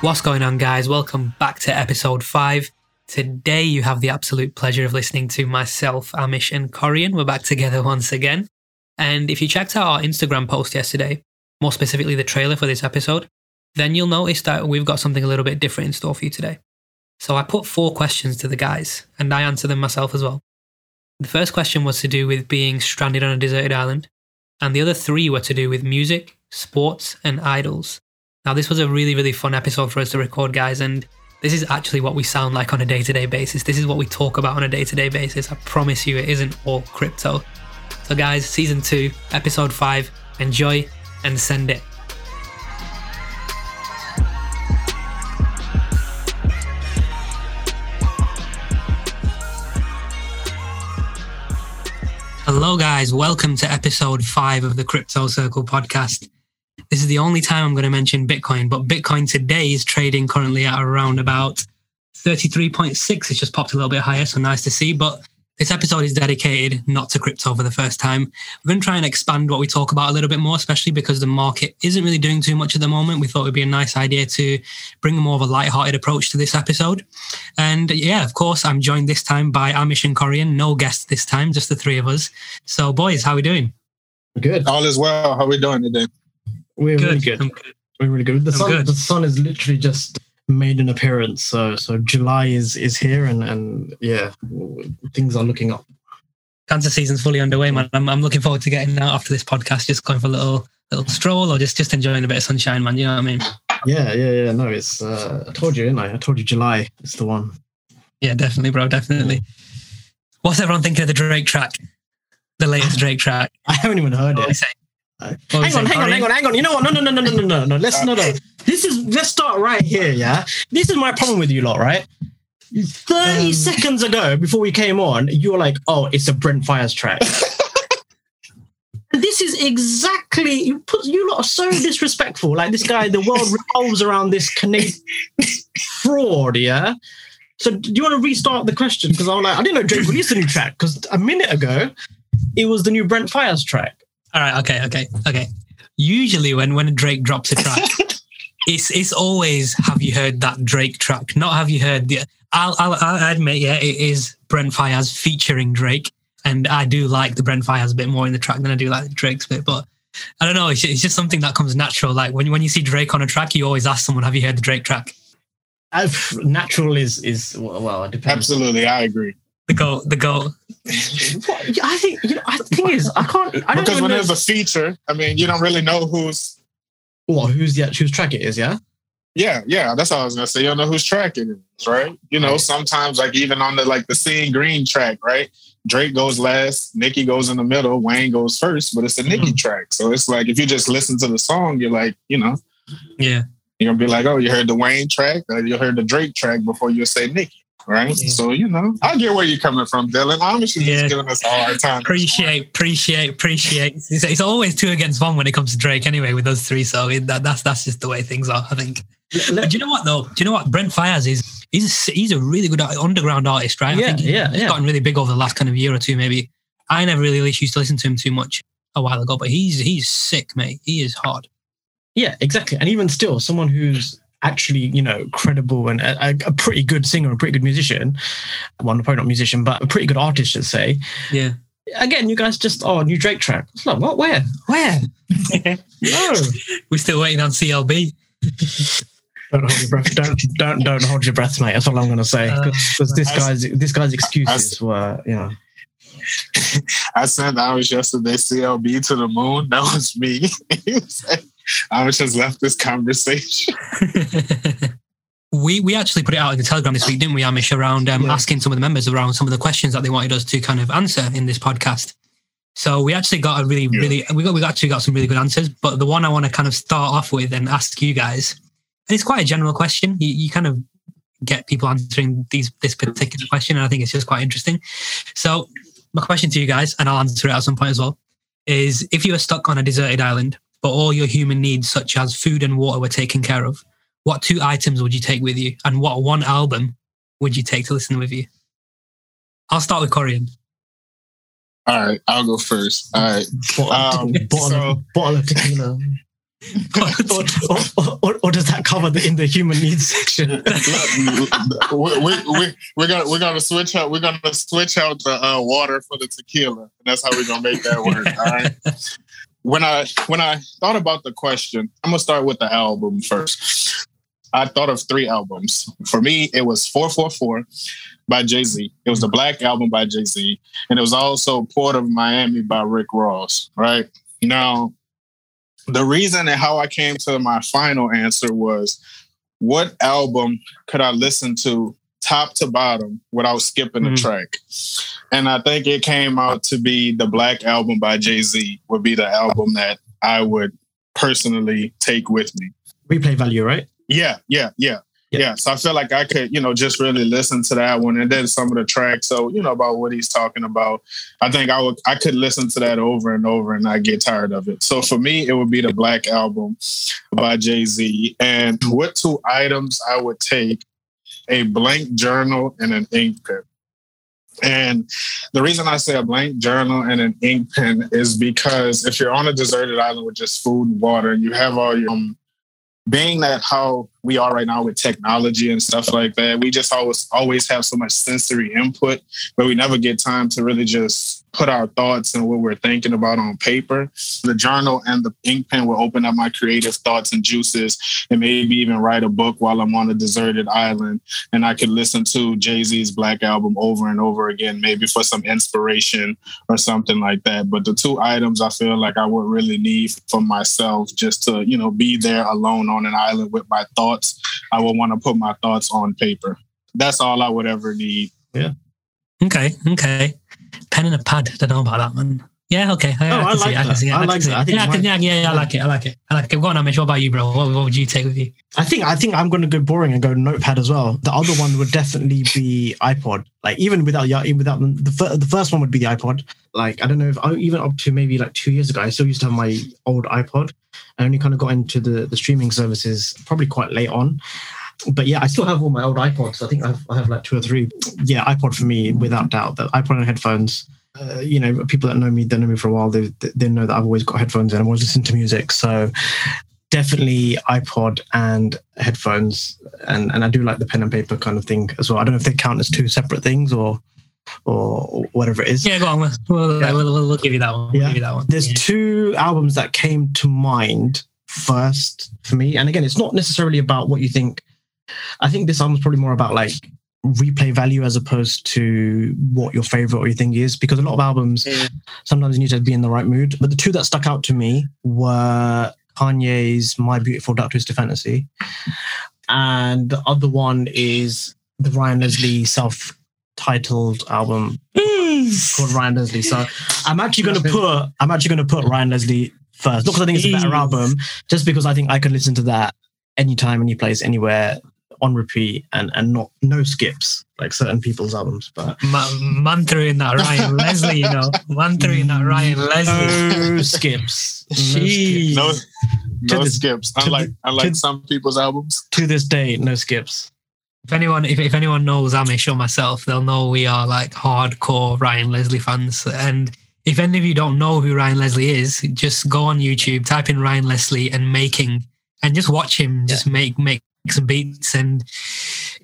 What's going on, guys? Welcome back to episode five. Today, you have the absolute pleasure of listening to myself, Amish, and Corian. We're back together once again. And if you checked out our Instagram post yesterday, more specifically the trailer for this episode, then you'll notice that we've got something a little bit different in store for you today. So I put four questions to the guys, and I answer them myself as well. The first question was to do with being stranded on a deserted island, and the other three were to do with music, sports, and idols. Now, this was a really, really fun episode for us to record, guys, and this is actually what we sound like on a day to day basis. This is what we talk about on a day to day basis. I promise you, it isn't all crypto. So, guys, season two, episode five, enjoy and send it. Hello, guys. Welcome to episode five of the Crypto Circle podcast. This is the only time I'm going to mention Bitcoin, but Bitcoin today is trading currently at around about 33.6. It's just popped a little bit higher, so nice to see. But this episode is dedicated not to crypto for the first time. We're going to try and expand what we talk about a little bit more, especially because the market isn't really doing too much at the moment. We thought it would be a nice idea to bring more of a light-hearted approach to this episode. And yeah, of course, I'm joined this time by Amish and Corian. No guests this time, just the three of us. So, boys, how are we doing? Good. All is well. How are we doing today? We're really good. Good. We're really good. The I'm sun, good. the sun is literally just made an appearance. So, so July is is here, and and yeah, things are looking up. Cancer season's fully underway, man. I'm, I'm looking forward to getting out after this podcast, just going for a little little stroll or just just enjoying a bit of sunshine, man. You know what I mean? Yeah, yeah, yeah. No, it's. Uh, I told you, didn't I? I told you July is the one. Yeah, definitely, bro. Definitely. What's everyone thinking of the Drake track? The latest Drake track. I haven't even heard What it. Uh, Hang on, hang on, hang on, hang on. You know what? No, no, no, no, no, no, no, no. Let's no, no. This is let's start right here. Yeah, this is my problem with you lot, right? Thirty Um, seconds ago, before we came on, you were like, "Oh, it's a Brent Faiyaz track." This is exactly you put you lot are so disrespectful. Like this guy, the world revolves around this Canadian fraud. Yeah. So do you want to restart the question? Because I'm like, I didn't know Drake released a new track because a minute ago it was the new Brent Faiyaz track. All right. Okay. Okay. Okay. Usually, when when Drake drops a track, it's it's always have you heard that Drake track? Not have you heard the. I'll I'll, I'll admit, yeah, it is Brent Faiyaz featuring Drake, and I do like the Brent Faiyaz bit more in the track than I do like Drake's bit. But I don't know. It's, it's just something that comes natural. Like when when you see Drake on a track, you always ask someone, "Have you heard the Drake track?" I've, natural is is well, well, it depends. Absolutely, I agree. The go, the go. What, I think you know. I the thing is, I can't. I don't Because when know there's a feature, I mean, you don't really know who's. what who's the whose track it is. Yeah. Yeah, yeah, that's all I was gonna say. You don't know whose track it is, right? You know, Right. sometimes like even on the like the Seeing Green track, right? Drake goes last, Nicki goes in the middle, Wayne goes first, but it's a Nicki hmm. track. So it's like if you just listen to the song, you're like, you know, Yeah. you're gonna be like, oh, you heard the Wayne track, or you heard the Drake track before you say Nicki, right? Yeah. So you know, I get where you're coming from, Dylan. Obviously, Yeah. just giving us a hard time. Appreciate, appreciate, appreciate. It's, it's always two against one when it comes to Drake, anyway, with those three. So it, that, that's that's just the way things are, I think. But do you know what though? Do you know what Brent Faiyaz is? He's a, he's a really good underground artist, right? I Yeah, think he- yeah, he's yeah. gotten really big over the last kind of year or two, maybe. I never really used to listen to him too much a while ago, but he's he's sick, mate. He is hard. Yeah, exactly. And even still, someone who's actually, you know, credible and a, a- a pretty good singer, a pretty good musician. Well, probably not musician, but a pretty good artist, should say. Yeah. Again, you guys just oh, new Drake track. It's like, what? Where? Where? no. We're still waiting on CLB. Don't hold your breath. Don't don't don't hold your breath, mate. That's all I'm gonna say. Uh, Because this guy's this guy's excuses were, you know. I sent I was yesterday CLB to the moon. That was me. He was like, I was just left this conversation. we we actually put it out in the Telegram this week, didn't we, Amish, around um, Yeah. asking some of the members around some of the questions that they wanted us to kind of answer in this podcast. So we actually got a really, Yeah. really we got we actually got some really good answers. But the one I want to kind of start off with and ask you guys, and it's quite a general question. You, you kind of get people answering these this particular question, and I think it's just quite interesting. So my question to you guys, and I'll answer it at some point as well, is if you were stuck on a deserted island, but all your human needs such as food and water were taken care of, what two items would you take with you, and what one album would you take to listen with you? I'll start with Corian. All right, I'll go first. All right. Bottle, Um, bottle, so- bottle of tequila. or, or, or, or does that cover the in the human needs section? we, we, we, we're gonna we're gonna switch out we're gonna switch out the uh, water for the tequila. And that's how we're gonna make that work. All right. When I when I thought about the question, I'm gonna start with the album first. I thought of three albums. For me, it was 444 by Jay Z. It was the Black Album by Jay Z, and it was also Port of Miami by Rick Ross. Right now, the reason and how I came to my final answer was, what album could I listen to top to bottom without skipping a Mhm. track? And I think it came out to be the Black Album by Jay Z. Would be the album that I would personally take with me. Replay value, right? Yeah, yeah, yeah. Yeah. Yeah. So I feel like I could, you know, just really listen to that one and then some of the tracks. So, you know, about what he's talking about. I think I would I could listen to that over and over and not get tired of it. So for me, it would be the Black Album by Jay-Z. And what two items I would take? A blank journal and an ink pen. And the reason I say a blank journal and an ink pen is because if you're on a deserted island with just food and water and you have all your um, being that how we are right now with technology and stuff like that, we just always always have so much sensory input, but we never get time to really just put our thoughts and what we're thinking about on paper. The journal and the ink pen will open up my creative thoughts and juices and maybe even write a book while I'm on a deserted island. And I could listen to Jay-Z's Black Album over and over again, maybe for some inspiration or something like that. But the two items I feel like I would really need for myself just to, you know, be there alone on an island with my thoughts. I would want to put my thoughts on paper. That's all I would ever need. Yeah. Okay, okay. Pen and a pad. I don't know about that one. Yeah, okay. Oh, I, Oh, I can see like it, I that. see it. I like that. I yeah, I can, yeah, yeah, yeah, I like it. I like it. I like it. Go on, Amish. What about you, bro? What, what would you take with you? I think I think I'm going to go boring and go notepad as well. The other one would definitely be iPod. Like even without even without the the first one would be the iPod. Like I don't know if I, even up to maybe like two years ago, I still used to have my old iPod. I only kind of got into the the streaming services probably quite late on. But yeah, I still have all my old iPods. I think I have, I have like two or three. Yeah, iPod for me, without doubt. The iPod and headphones. Uh, you know, people that know me, they know me for a while. They they know that I've always got headphones and I'm always listening to music. So definitely iPod and headphones, and and I do like the pen and paper kind of thing as well. I don't know if they count as two separate things or or whatever it is. Yeah, go on. We'll, we'll, Yeah. we'll, we'll, give you that one. Yeah. that one. There's Yeah. two albums that came to mind first for me, and again, it's not necessarily about what you think. I think this album's probably more about like replay value as opposed to what your favorite or your thing is because a lot of albums Yeah. sometimes you need to be in the right mood. But the two that stuck out to me were kanye's my beautiful dark twisted fantasy and the other one is the ryan leslie self-titled album called ryan leslie. So i'm actually going to put i'm actually going to put ryan leslie first. Not because i think it's a better album just because i think i could listen to that anytime any place anywhere on repeat and and not no skips like certain people's albums but Ma- Man threw in that Ryan Leslie, you know. Man threw in that Ryan Leslie. no skips no Jeez. skips. No, no the- skips. Unlike the- unlike to- some people's albums. to this day no skips If anyone, if, if anyone knows Amish or myself, they'll know we are like hardcore Ryan Leslie fans. And if any of you don't know who Ryan Leslie is, just go on YouTube, type in Ryan Leslie and making, and just watch him just make make some beats, and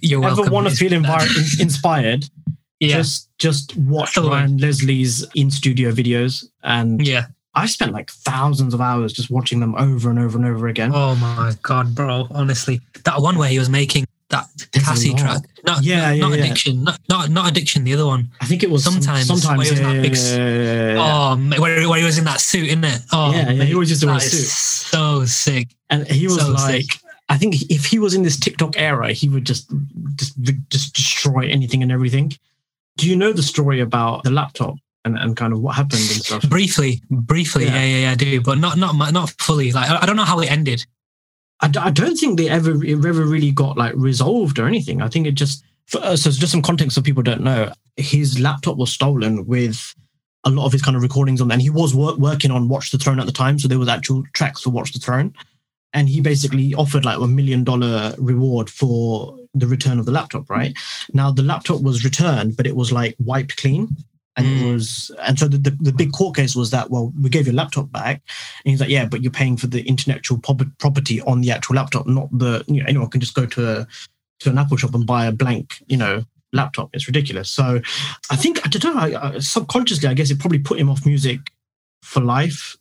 you're ever welcome. want to feel envir- uh, inspired Yeah, just just watch That's the one. Ryan Leslie's in studio videos and yeah. I've spent like thousands of hours just watching them over and over and over again Oh my god, bro! Honestly, that one where he was making that There's Cassie track, not Yeah, not, yeah, not yeah. addiction, not, not not addiction. The other one, I think it was Sometimes, sometimes where he was yeah, that big- yeah, oh, where, where he was in that suit, isn't it? Oh, Yeah, yeah, he was just wear a suit. So sick. and he was So like sick. I think if he was in this TikTok era he would just just just destroy anything and everything do you know the story about the laptop and, and kind of what happened and stuff Briefly, briefly, Yeah. yeah, yeah, yeah, I do, but not not not fully. Like I, don't know how it ended. I, d- I don't think they ever it ever really got like resolved or anything. I think it just for, uh, so just some context so people don't know. His laptop was stolen with a lot of his kind of recordings on, there, and he was wor- working on Watch the Throne at the time, so there was actual tracks for Watch the Throne, and he basically offered like a million dollar reward for the return of the laptop. Right now, the laptop was returned, but it was like wiped clean. And Mm. it was, and so the, the, the big court case was that, well, we gave your laptop back. And he's like, yeah, but you're paying for the intellectual prop- property on the actual laptop, not the, you know, anyone can just go to a, to an Apple shop and buy a blank, you know, laptop. It's ridiculous. So I think, I don't know, I, I, subconsciously, I guess it probably put him off music for life.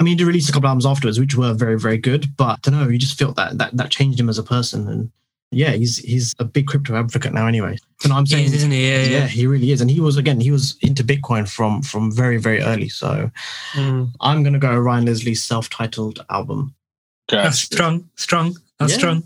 I mean, he did release a couple albums afterwards, which were very, very good. But I don't know, he just felt that that that changed him as a person. And yeah, he's he's a big crypto advocate now, anyway. So no, I'm He saying, is, isn't he? Yeah, yeah, yeah. he really is. And he was again, he was into Bitcoin from from very, very early. So Mm. I'm gonna go Ryan Leslie's self-titled album. That's strong, strong. That's Yeah. strong.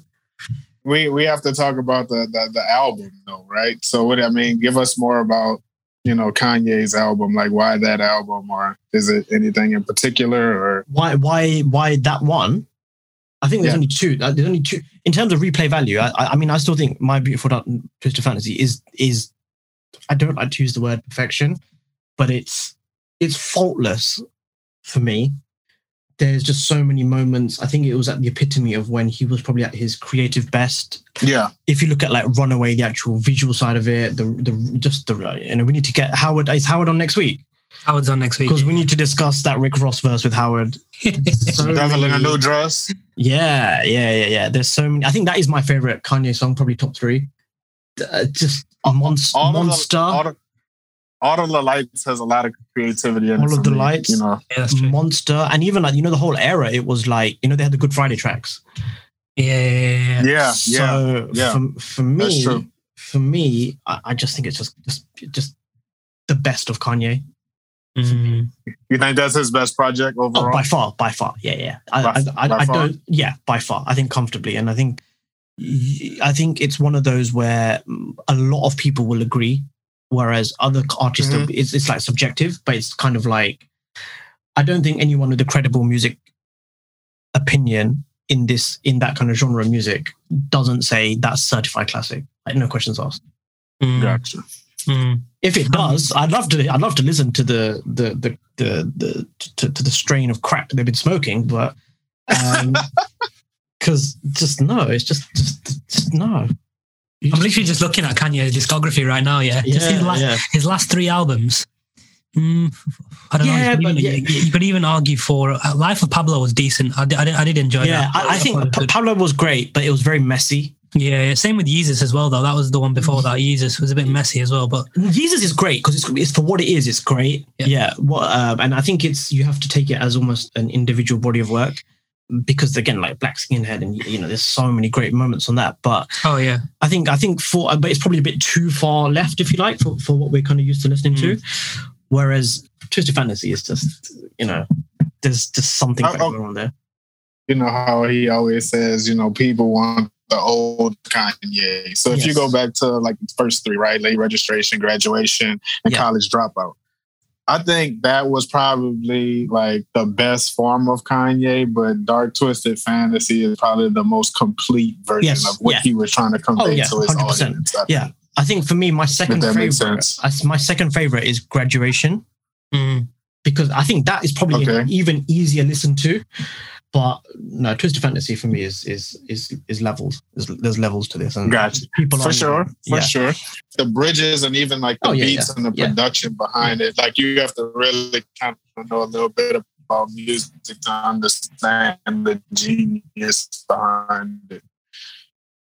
We we have to talk about the, the the album though, right? So what I mean, give us more about you know Kanye's album. Like why that album, or is it anything in particular, or Why why why that one? I think there's Yeah. only two. uh, There's only two in terms of replay value. I, I I mean, I still think my beautiful dark twisted fantasy is is. I don't like to use the word perfection, but it's it's faultless for me. There's just so many moments. I think it was at the epitome of when he was probably at his creative best. yeah, If you look at like Runaway, the actual visual side of it, the the just the you know we need to get Howard. Is Howard on next week? Howard's on next week. Because we need to discuss that Rick Ross verse with Howard. So devil in a new dress. yeah, yeah, yeah, yeah. There's so many. I think that is my favorite Kanye song, probably top three. Uh, just a monst- All of the- monster, All, the, all of the lights has a lot of creativity. In it All of the me, lights. you know. yeah, that's true. monster, and even like you know the whole era. It was like you know they had the Good Friday tracks. Yeah, yeah. So yeah. for for That's me, true. for me, I, I just think it's just just just the best of Kanye. Mm. You think that's his best project Oh, overall? by far, by far, yeah, yeah. I, By- I, I, by I don't, yeah, by far. I think comfortably, and I think, I think it's one of those where mm, a lot of people will agree, whereas other artists, Mhm. it's, it's like subjective, but it's kind of like, I don't think anyone with a credible music opinion in this in that kind of genre of music doesn't say that's certified classic. Like, no questions asked. Mm. Gotcha. Mm. If it does, I'd love to. I'd love to listen to the the the the, the to, to the strain of crack they've been smoking, but because just no, it's just just, just no. I'm literally just looking at Kanye's discography right now. Yeah, just his last yeah. his last three albums. Mm, I don't Yeah, know. You yeah. even, you, you could even argue for uh, Life of Pablo was decent. I did, I did, I did enjoy Yeah, that. I, I think Pablo was great, but it was very messy. yeah, yeah, same with Yeezus as well. Though that was the one before that. Yeezus was a bit messy as well, but Yeezus is great because it's, it's for what it is. It's great. Yeah. Yeah. What um, and I think it's you have to take it as almost an individual body of work because again, like Black Skinhead, and you know, there's so many great moments on that. But oh yeah, I think I think for but it's probably a bit too far left, if you like, for, for what we're kind of used to listening to. Mm. Whereas Twisted Fantasy is just you know, there's just something better oh. going on there. you know how he always says, you know, people want the old Kanye. So if you go back to like the first three, right? Late registration, graduation, and Yeah. college dropout. I think that was probably like the best form of Kanye, but Dark Twisted Fantasy is probably the most complete version Yes, of what yeah. he was trying to convey Oh, yeah, to his 100%. audience. I Yeah. I think for me, my second favorite, sense. My second favorite is Graduation. Mm. because I think that is probably Okay. an even easier listen to. But no, Twisted Fantasy for me is is is is levels. There's, there's levels to this, and Gotcha. people For are- sure, for yeah. sure. The bridges and even like the Oh, yeah, beats and the yeah. production behind it, like you have to really kind of know a little bit about music to understand the genius behind it.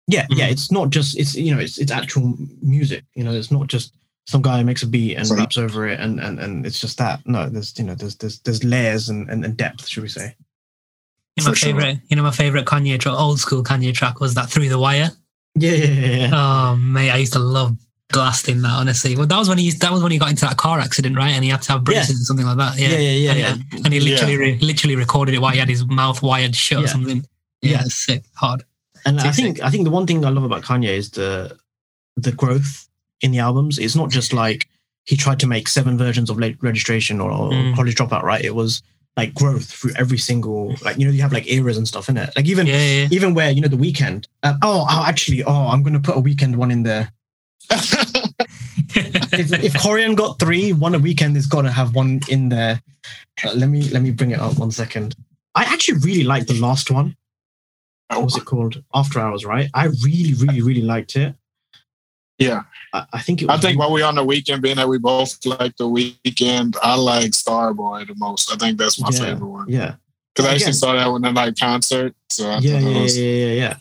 yeah, yeah. Mhm. It's not just it's you know it's it's actual music. You know, it's not just some guy makes a beat and Sorry. raps over it, and and and it's just that. No, there's you know there's there's there's layers and and, and depth, should we say? You know, my For sure. favorite, you know, my favorite Kanye track, old school Kanye track was that Through the Wire. Yeah, yeah, yeah. yeah. Oh mate, I used to love blasting that. Honestly, well, that was when he that was when he got into that car accident, right? And he had to have braces Yeah. or something like that. Yeah, yeah, yeah, yeah, and, yeah. and he literally Yeah. re- literally recorded it while he had his mouth wired shut or something. Yeah, Yeah. it's sick, hard. And I think sick. I think the one thing I love about Kanye is the the growth in the albums. It's not just like he tried to make seven versions of late registration or, or Mm. college dropout, right? It was like growth through every single like you know you have like eras and stuff in it. Like even Yeah, yeah. even where you know the Weeknd. Uh, oh, oh, actually, oh, I'm gonna put a Weeknd one in there. If, if Corian got three, one a Weeknd is gonna have one in there. Uh, let me let me bring it up one second. I actually really liked the last one. What was it called? After Hours, right? I really, really, really liked it. Yeah, I, I think it. I think while we're on the Weeknd, being that we both like the Weeknd, I like Starboy the most. I think that's my Yeah. favorite one yeah, because I actually saw that one at like concert. So I yeah, yeah, was- yeah, yeah, yeah.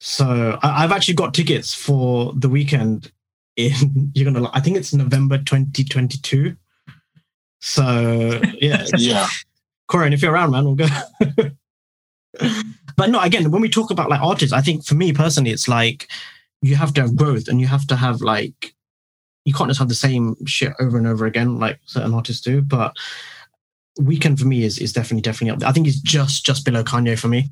So I, I've actually got tickets for the Weeknd. In you're gonna, I think it's November 2022. So yeah, yeah, Corin, if you're around, man, we'll go. but no, again, when we talk about like artists, I think for me personally, it's like you have to have growth and you have to have like you can't just have the same shit over and over again like certain artists do. But Weeknd for me is is definitely definitely up there. I think it's just just below Kanye for me,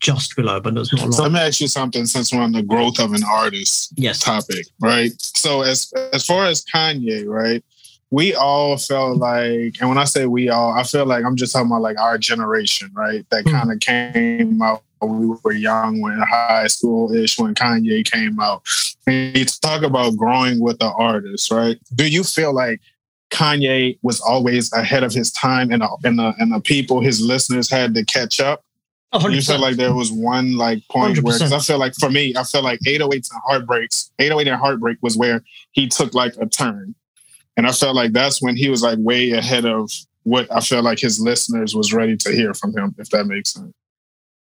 just below, but there's not a So let me ask you something since we're on the growth of an artist Yes, topic, right? So as as far as Kanye, right? We all felt like, and when I say we all, I feel like I'm just talking about like our generation, right? That Hmm. kind of came out we were young, when high school ish, when Kanye came out. And you talk about growing with the artist, right? Do you feel like Kanye was always ahead of his time, and the, and the and the people, his listeners, had to catch up? A hundred You feel like there was one like point where because I 100%. feel like for me, I feel like 808s and heartbreaks, 808 and heartbreak was where he took like a turn. And I felt like that's when he was like way ahead of what I felt like his listeners was ready to hear from him, if that makes sense.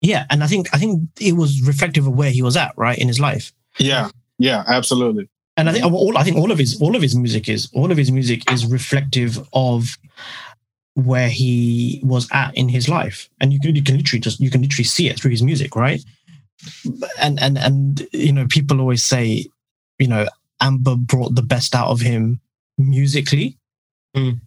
Yeah, and I think I think it was reflective of where he was at right in his life. Yeah. Yeah, absolutely. and I think all I think all of his all of his music is all of his music is reflective of where he was at in his life, and you can you can literally just you can literally see it through his music, right? And and and you know, people always say, you know, Amber brought the best out of him musically. Mm.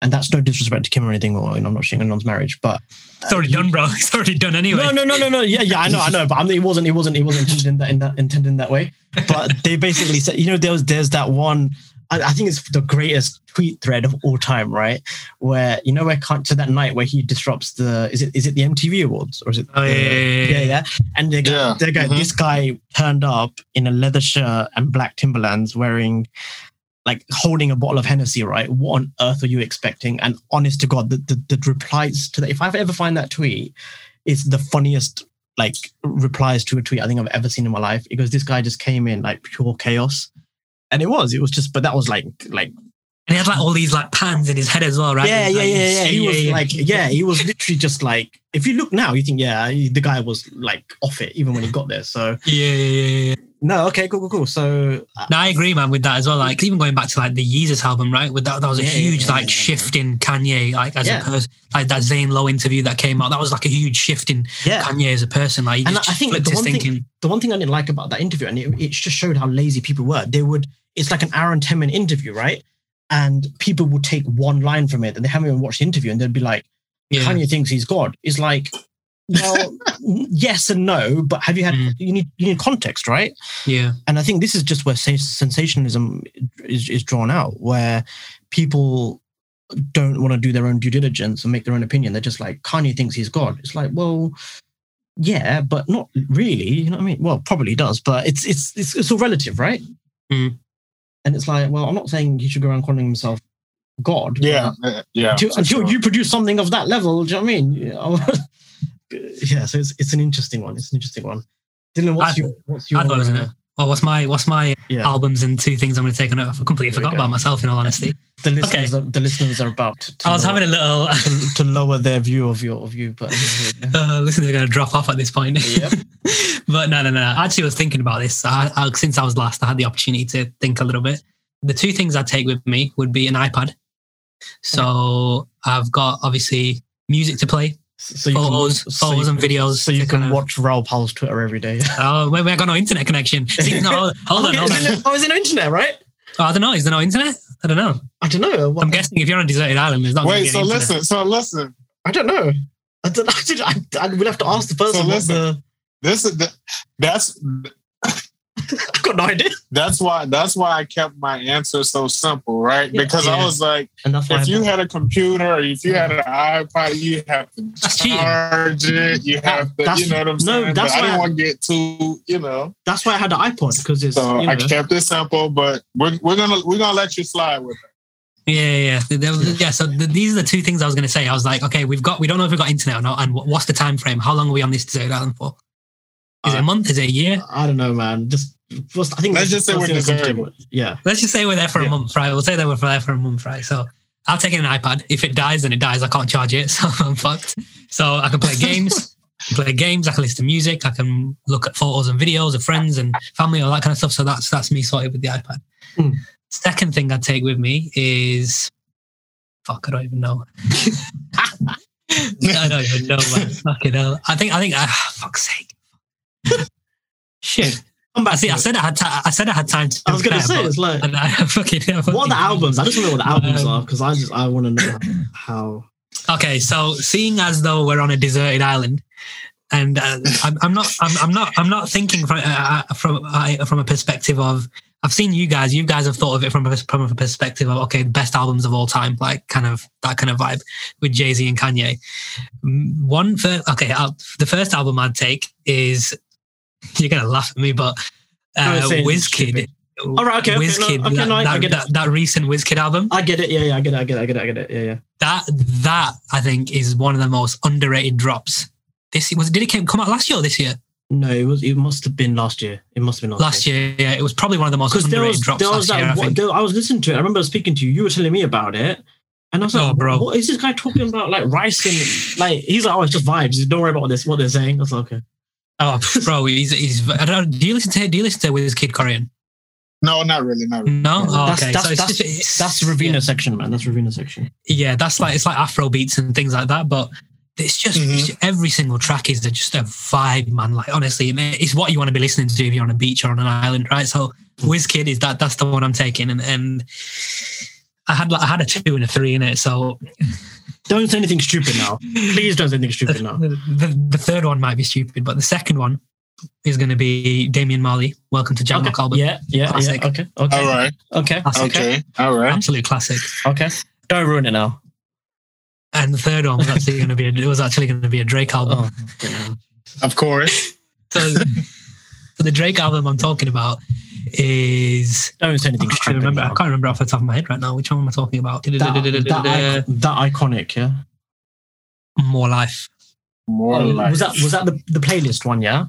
And that's no disrespect to Kim or anything, or you know, I'm not shitting on Non's marriage, but It's already done, bro. It's already done anyway. no, no, no, no, no. Yeah, yeah, I know, I know, but I mean, it wasn't, it wasn't, it wasn't intended in that, in that, intended in that way. But they basically said, you know, there was, there's that one. I, I think it's the greatest tweet thread of all time, right? Where you know where Kan- to that night where he disrupts the is it is it the MTV Awards or is it? Oh, yeah, the- yeah, yeah, yeah, yeah. yeah. And they go, Yeah. they go, Mhm. this guy turned up in a leather shirt and black Timberlands, wearing like holding a bottle of Hennessy, right? What on earth are you expecting? And honest to God, the, the, the replies to that, if I've ever find that tweet, it's the funniest like replies to a tweet I think I've ever seen in my life. Because this guy just came in like pure chaos. And it was, it was just, but that was like, like, And he had like all these like pans in his head as well, right? yeah, yeah, like, yeah, yeah. He was yeah. like, yeah, he was literally just like, if you look now, you think, yeah, the guy was like off it even when he got there. So, Yeah, yeah, yeah, yeah. No, okay, cool, cool, cool. So, uh, No, I agree, man, with that as well. Like even going back to like the Yeezus album, right? With that, that was a Yeah, huge yeah, like yeah, shift in Kanye, like as a person. Like that Zane Lowe interview that came out, that was like a huge shift in. Kanye as a person. Like And I think the one thing- thinking. the one thing I didn't like about that interview, and it, it just showed how lazy people were. They would, it's like an hour and 10 minute interview, right? And people would take one line from it and they haven't even watched the interview and they'd be like, Yeah. Kanye thinks he's God. It's like, well, yes and no, but have you had, Mm. you need, you need context, right? yeah. And I think this is just where sensationalism is, is drawn out, where people don't want to do their own due diligence and make their own opinion. They're just like, Kanye thinks he's God. It's like, well, yeah, but not really. You know what I mean? Well, probably does, but it's it's it's, it's all relative, right? Mm. And it's like, well, I'm not saying he should go around calling himself God. Yeah. uh, Yeah. Until, until sure. you produce something of that level, do you know what I mean? Yeah, so it's it's an interesting one. It's an interesting one. Dylan, what's I- your what's your I thought uh. Well, what's my what's my yeah? albums and two things I'm going to take on? I completely There forgot about myself. In all honesty, the listeners are, the listeners are about to, I was lower, having a little. to, to lower their view of your of you, but Uh, listeners are going to drop off at this point. Yep. but no, no, no. I actually was thinking about this. I, I, since I was last, I had the opportunity to think a little bit. The two things I'd take with me would be an iPad. So I've got obviously music to play. So you Photos- so photos you and can- videos so you can kind of- watch Raoul Pal's Twitter every day. Oh, wait, wait, I got no internet connection. See, no, hold, hold on, Okay, hold on. it- oh, is it no internet, right? Oh, I don't know. Is there no internet? I don't know. I don't know. What- I'm guessing if you're on a deserted island, there's not. Wait, so internet. listen, so listen. I don't know. I don't. I, did, I, I will have to ask the person. what listen. the, This is the, that's I've got no idea. that's why that's why I kept my answer so simple, right? Yeah. because I was like, And that's why. if you had a computer or if you had an iPod, you have to That's cheating. charge it. You have to, That's- you know what I'm no, saying? that's but I why didn't I- want to get too, you know. that's why I had the iPod because it's. So you know, I kept it simple, but we're, we're gonna we're gonna let you slide with it. Yeah, yeah, yeah. There was- yeah. So th these are the two things I was going to say. I was like, okay, we've got, we don't know if we've got internet or not, and wh- what's the time frame? How long are we on this deserted island for? Is it a Uh, month? Is it a year? I don't know, man. Just First, I think Let's just say we're first thing that comes to deserving. Yeah. Let's just say we're there for a month, right? We'll say that we're there for a month, right? So I'll take an iPad. If it dies, then it dies. I can't charge it, so I'm fucked. So I can play games. play games. I can listen to music. I can look at photos and videos of friends and family, all that kind of stuff. So that's that's me sorted with the iPad. Hmm. Second thing I'd take with me is fuck. I don't even know. I don't even know, man. Fucking hell. I think I think ah, fuck's sake. Shit. I back. see. I said I had. ti- I said I had time to. I was gonna say but- it's like and I fucking, I what are the albums? I just want to know what the albums Um, are because I just I want to know how. Okay, so seeing as though we're on a deserted island, and uh, I'm, I'm not, I'm, I'm not, I'm not thinking from uh, from uh, from a perspective of. I've seen you guys. You guys have thought of it from a, from a perspective of okay, best albums of all time, like kind of that kind of vibe with Jay Z and Kanye. One for okay, I'll, the first album I'd take is you're gonna laugh at me, but uh, Wizkid. All right, okay, okay, no, okay, that, no, that, get that, that recent Wizkid album. I get it. Yeah, yeah, I get it. I get it. I get it. I get it. Yeah, yeah. that that I think is one of the most underrated drops. This was did it came, come out last year or this year? No, it was. It must have been last year. It must have been last, Last year, yeah, it was probably one of the most Because there underrated was drops there was last year. I there- I was listening to it. I remember speaking to you. You were telling me about it, and I was like, Oh, bro. what is this guy talking about? Like rice and like he's like, oh, it's just vibes. Don't worry about this. What they're saying. I was like, okay. Oh, bro, he's he's. I don't. Do you listen to Do you listen to Wizkid Korean? No, not really, not really. No, oh, that's okay. that's so it's that's, just, it's- that's Ravina section, man. That's Ravina section. Yeah, that's like it's like Afro beats and things like that, but. It's just Mhm. every single track is just a vibe, man. Like honestly, it's what you want to be listening to if you're on a beach or on an island, right? So, Wizkid is that that's the one I'm taking, and and I had like I had a two and a three in it, so Don't say anything stupid now. Please don't say anything stupid now. the, the, the third one might be stupid, but the second one is going to be Damian Marley. Welcome to Jam Okay. Rock album. Yeah, yeah, Classic. yeah. Okay, okay, All right. okay, Classic. Okay. All right. Absolute classic. okay. Don't ruin it now. And the third one was actually going to be a, it was actually going to be a Drake album. Oh. Of course. So, so the Drake album I'm talking about is don't say anything I can't stupid. remember. I can't remember off the top of my head right now. Which one am I talking about? That, that, icon, that iconic, yeah. More life. More Oh, like was that was that the, the playlist one? Yeah.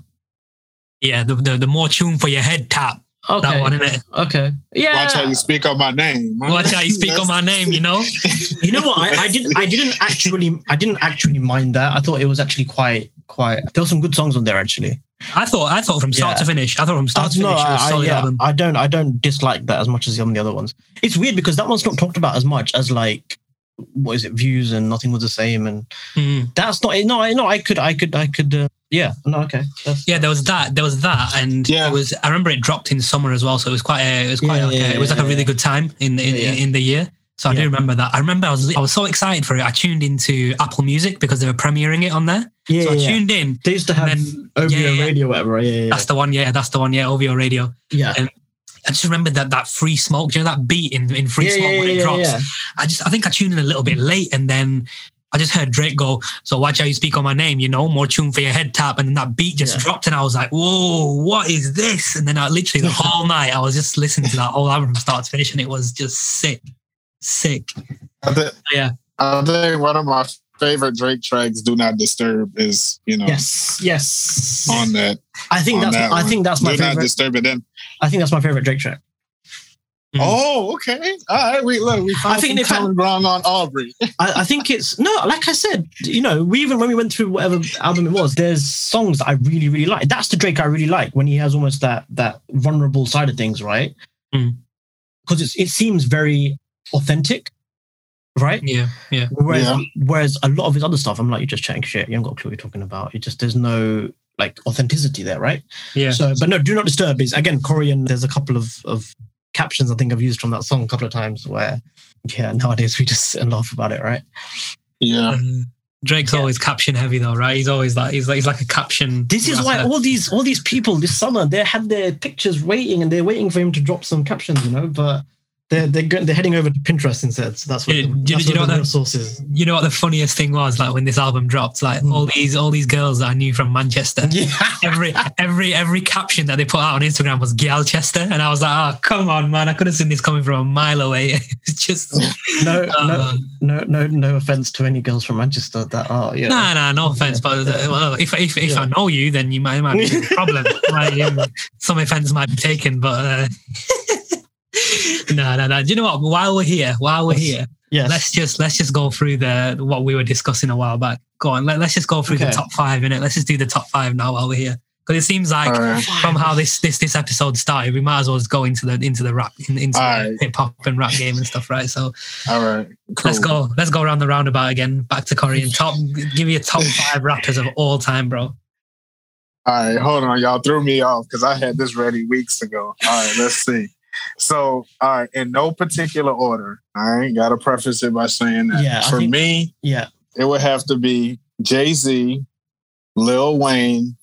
Yeah, the, the the more tune for your head tap. Okay. That one, innit? Okay. Yeah. watch how you speak on my name. Watch how you speak on my name. You know. You know what? I, I didn't. I didn't actually. I didn't actually mind that. I thought it was actually quite. Quite. There were some good songs on there actually. I thought I thought from start Yeah. to finish. I thought from start to no, finish it was a I, I, solid yeah, album. I don't. I don't dislike that as much as some of the other ones. It's weird because that one's not talked about as much as like what is it? Views and nothing was the same, and Mm. that's not. No, I no. I could. I could. I could. Uh, yeah. Oh, no. Okay. That's, Yeah, there was that. There was that, and Yeah. it was. I remember it dropped in summer as well, so it was quite. A, it was quite. Yeah, like yeah, a, it was like yeah, a really yeah. good time in the in, Yeah, yeah. in the year. So I do remember that. I remember I was I was so excited for it. I tuned into Apple Music because they were premiering it on there. Yeah. so I yeah, yeah. tuned in. They used to have then- OVO yeah, yeah. radio, whatever. Yeah. Yeah. That's the one. Yeah, that's the one. Yeah, OVO Radio. yeah. and- I just remember that that free smoke. Do you know that beat in in free yeah, smoke yeah, when it yeah, drops? yeah. I just I think I tuned in a little bit late and then I just heard Drake go, so watch how you speak on my name, you know, more tune for your head tap. And then that beat just Yeah. dropped and I was like, whoa, what is this? And then I literally the whole night I was just listening to that whole album from start to finish and it was just sick. Sick. I think, Yeah. I think one of my favorite Drake tracks, "Do Not Disturb," is you know Yes. Yes. on that. I think that's. that I one. think that's my Do Not. Disturb it. Then I think that's my favorite Drake track. Mm. oh, okay, all right. We look. We found I think some they found- common ground on Aubrey. I, I think it's no, like I said, you know, we even when we went through whatever album it was, there's songs that I really, really like. That's the Drake I really like when he has almost that that vulnerable side of things, right? Mm. Because it's it seems very authentic, right? Yeah. Yeah. Whereas Yeah. whereas a lot of his other stuff, I'm like, you're just chatting shit. You haven't got a clue what you're talking about. It just there's no like authenticity there, right? Yeah. So, but no, do not disturb is again Korean. There's a couple of of captions I think I've used from that song a couple of times where, yeah, nowadays we just sit and laugh about it, right? Yeah, Um, Drake's Yeah. always caption heavy though, right? He's always like he's like he's like a caption. This is why all these all these people this summer they had their pictures waiting and they're waiting for him to drop some captions, you know. But They're they're, they're heading over to Pinterest instead. So that's what Yeah, the, you- that's you know what the that- real source is. You know what the funniest thing was? Like when this album dropped, like Hmm. all these all these girls that I knew from Manchester. Yeah. Every every every caption that they put out on Instagram was Gyalchester, and I was like, "Oh, come on, man! I could have seen this coming from a mile away." it's just No, no, uh, no, no, no offense to any girls from Manchester that are, you know. Nah, nah, no offense, but uh, well, if if if Yeah. I know you, then you might, might be a problem. Like, um, some offense might be taken, but uh, no, no, no. Do you know what? While we're here, while we're here, yes. let's just let's just go through the what we were discussing a while back. Go on, let, us just go through the top five in it. Let's just do the top five now while we're here, because it seems like right. from how this this this episode started, we might as well just go into the into the rap in, into the hip hop and rap game and stuff, right? So All right. Cool. let's go let's go around the roundabout again. Back to Korean top. Give me a top five rappers of all time, bro. All right, hold on. Y'all threw me off because I had this ready weeks ago. All right, let's see. So, all right, in no particular order. I ain't got to preface it by saying that. Yeah, For think- me, yeah. it would have to be Jay Z, Lil Wayne,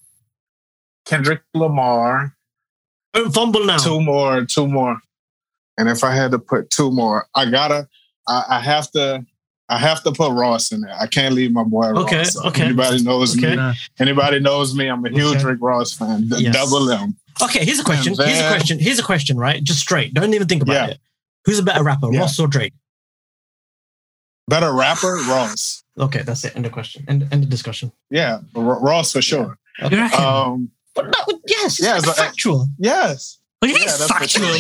Kendrick Lamar, uh, fumble now. two more, two more. And if I had to put two more, I gotta, I, I have to, I have to put Ross in there. I can't leave my boy Ross. Okay, out. okay. Anybody knows Okay. me? Anybody knows me? I'm a huge Okay. Rick Ross fan. D- Yes. Double M. Okay, here's a question. Here's a question. Here's a question, right? Just straight. Don't even think about Yeah. it. Who's a better rapper, Yeah. Ross or Drake? Better rapper, Ross. Okay, that's it. End of question. End, end of discussion. Yeah, R- Ross for sure. You reckon? Um, But would, yes, Yeah, like- factual. yes, it yeah, is that's for factual.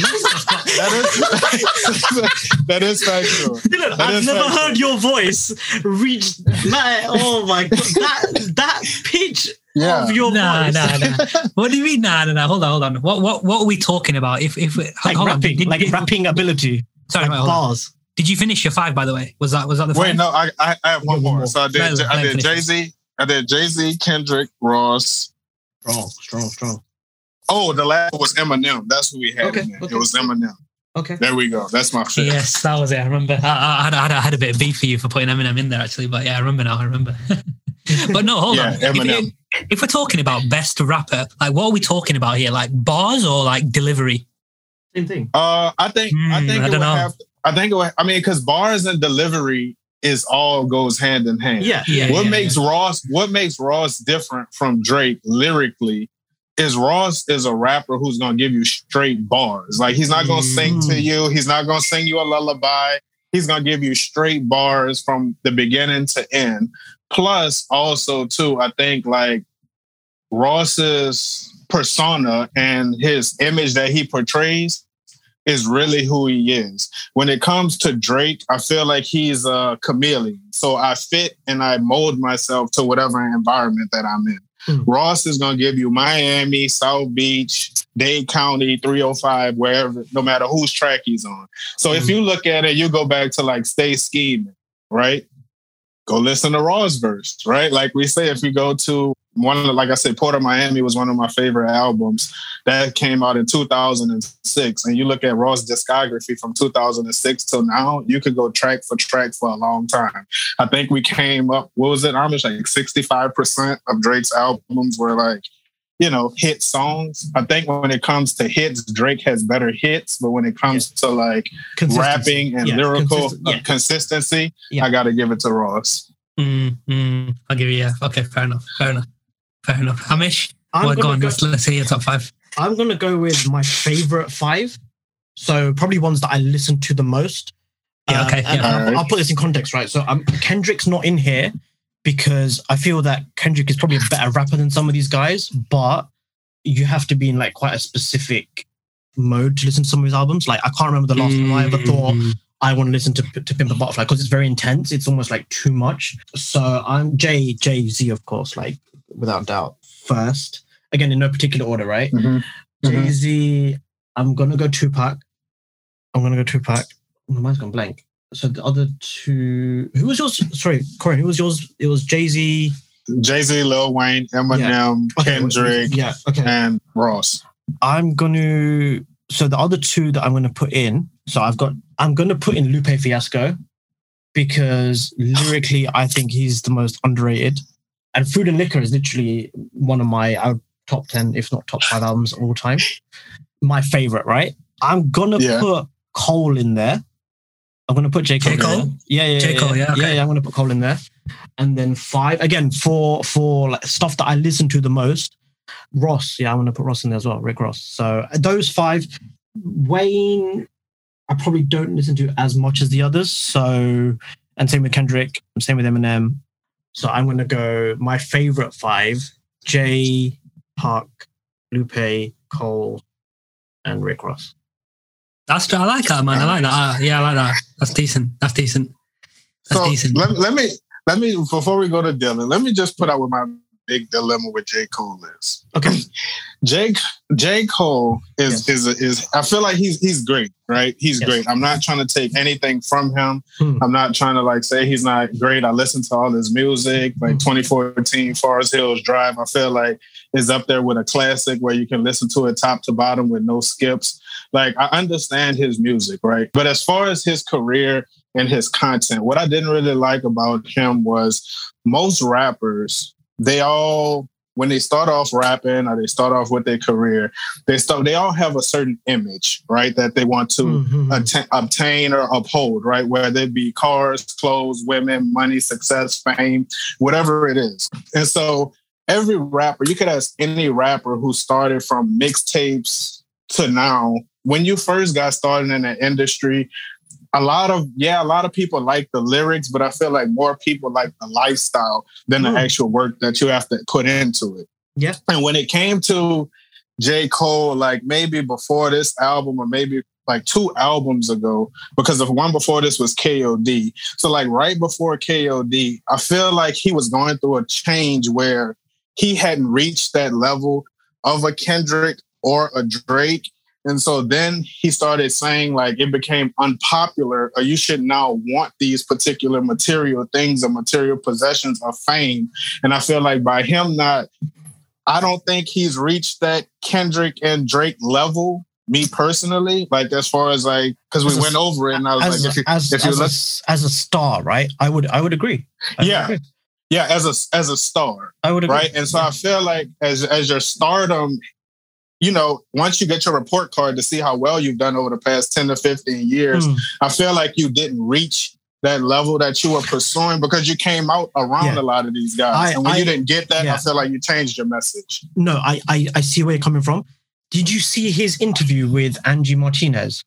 that is that is factual. Dylan, That I've never factual. heard your voice reach that. Oh my god, that that pitch Yeah, of your Nah, voice. nah, nah. What do you mean? Nah, nah, nah. Hold on, hold on. What, what, what are we talking about? If, if, like hold on. Did, like did, rapping ability, sorry, like wait, hold on. bars. Did you finish your five? By the way, was that was that the Wait, five? no, I I, I have one One more. more. So I did Let- I let did Jay Z. I did Jay Z, Kendrick, Ross. Strong, strong, strong. Oh, the last was Eminem. That's who we had. Okay, in there. okay. It was Eminem. Okay. There we go. That's my fifth. Yes, that was it. I remember. I, I, I, had, I had a bit of beef for you for putting Eminem in there, actually. But yeah, I remember now. I remember. but no, hold Yeah, on. If, Eminem. if, if we're talking about best rapper, like what are we talking about here? Like bars or like delivery? Same thing. Uh, I think I Hmm, think I it don't would know. have. I think it would. I mean, because bars and delivery is all goes hand in hand. Yeah. Yeah. what makes Ross what makes Ross different from Drake lyrically is Ross is a rapper who's gonna give you straight bars. Like he's not gonna sing to Mm. you, he's not gonna sing you a lullaby. He's gonna give you straight bars from the beginning to end. Plus, also too, I think like Ross's persona and his image that he portrays is really who he is. When it comes to Drake, I feel like he's a chameleon. So I fit and I mold myself to whatever environment that I'm in. Hmm. Ross is to give you Miami, South Beach, Dade County, 305, wherever, no matter whose track he's on. So if Hmm. you look at it, you go back to like Stay Scheming, right? Go listen to Ross verse, right? Like we say, if you go to one of the, like I said, Port of Miami was one of my favorite albums that came out in 2006. And you look at Ross' discography from 2006 till now, you could go track for track for a long time. I think we came up, what was it, Amish? Like 65% of Drake's albums were like, you know, hit songs. I think when it comes to hits, Drake has better hits. But when it comes to like rapping and Yeah, lyrical consistent- uh, yeah. consistency, Yeah. I got to give it to Ross. Mm, mm, I'll give you yeah. Okay, fair enough. Fair enough. Fair enough. Hamish, I'm well, go gonna on. go- Let's, let's see your top five. I'm gonna go with my favorite five. So probably ones that I listen to the most. Yeah, Um, okay, and yeah. I'll, I'll put this in context, right? So um, Kendrick's not in here because I feel that Kendrick is probably a better rapper than some of these guys, but you have to be in like quite a specific mode to listen to some of his albums. Like I can't remember the last time I ever thought Mm, I want to listen to to Pimp a Butterfly because it's very intense. It's almost like too much. So I'm Jay Jay Z, of course, like without doubt. First, again in no particular order, right? Mhm. Jay Z. I'm gonna go Tupac. I'm gonna go Tupac. My mind's gone blank. So the other two, who was yours? Sorry, Corin, who was yours? It was Jay Z, Jay Z, Lil Wayne, Eminem, Kendrick, Yeah, okay. and Ross. I'm gonna. So the other two that I'm gonna put in. So I've got. I'm gonna put in Lupe Fiasco because lyrically, I think he's the most underrated. And Food and Liquor is literally one of my uh, top ten, if not top five albums of all time. My favorite, right? I'm gonna Yeah. put Cole in there. I'm gonna put J Cole. J. Cole? Yeah, yeah, J. yeah, Cole, yeah, yeah, okay. yeah, yeah. I'm gonna put Cole in there, and then five again for for like, stuff that I listen to the most. Ross, yeah, I'm gonna put Ross in there as well. Rick Ross. So those five. Wayne, I probably don't listen to as much as the others. So, and same with Kendrick, same with Eminem. So I'm gonna go my favorite five: Jay, Pac, Lupe, Cole, and Rick Ross. That's true. I like that, man. I like that. Uh, yeah, I like that. That's decent. That's decent. That's So decent. let, let me let me before we go to Dylan, let me just put out what my big dilemma with J. Cole is. Okay. Jake J. Cole is is is I feel like he's he's great, right? He's Yes. great. I'm not trying to take anything from him. Hmm. I'm not trying to like say he's not great. I listen to all his music, like Hmm. 2014 Forest Hills Drive. I feel like is up there with a classic where you can listen to it top to bottom with no skips. Like I understand his music, right? But as far as his career and his content, what I didn't really like about him was most rappers, they all when they start off rapping or they start off with their career, they start they all have a certain image, right? That they want to Mhm. atta- obtain or uphold, right? Whether it be cars, clothes, women, money, success, fame, whatever it is. And so every rapper, you could ask any rapper who started from mixtapes to now, when you first got started in the industry, a lot of yeah, a lot of people like the lyrics, but I feel like more people like the lifestyle than Mm. the actual work that you have to put into it. Yeah. And when it came to J. Cole, like maybe before this album or maybe like two albums ago, because the one before this was KOD. So like right before KOD, I feel like he was going through a change where he hadn't reached that level of a Kendrick or a Drake. And so then he started saying like it became unpopular or you should now want these particular material things or material possessions of fame. And I feel like by him not, I don't think he's reached that Kendrick and Drake level. Me personally, like as far as like, because we As a- went over it, and I was As, like, if you, as, if you as, a, look, s- as a star, right? I would I would agree. I Yeah. agree. yeah, as a as a star, I would agree. right? And so I feel like as as your stardom, you know, once you get your report card to see how well you've done over the past 10 to 15 years, Hmm. I feel like you didn't reach that level that you were pursuing because you came out around Yeah. a lot of these guys. I- and when I- you didn't get that, yeah. I feel like you changed your message. No, I, I I see where you're coming from. Did you see his interview with Angie Martinez?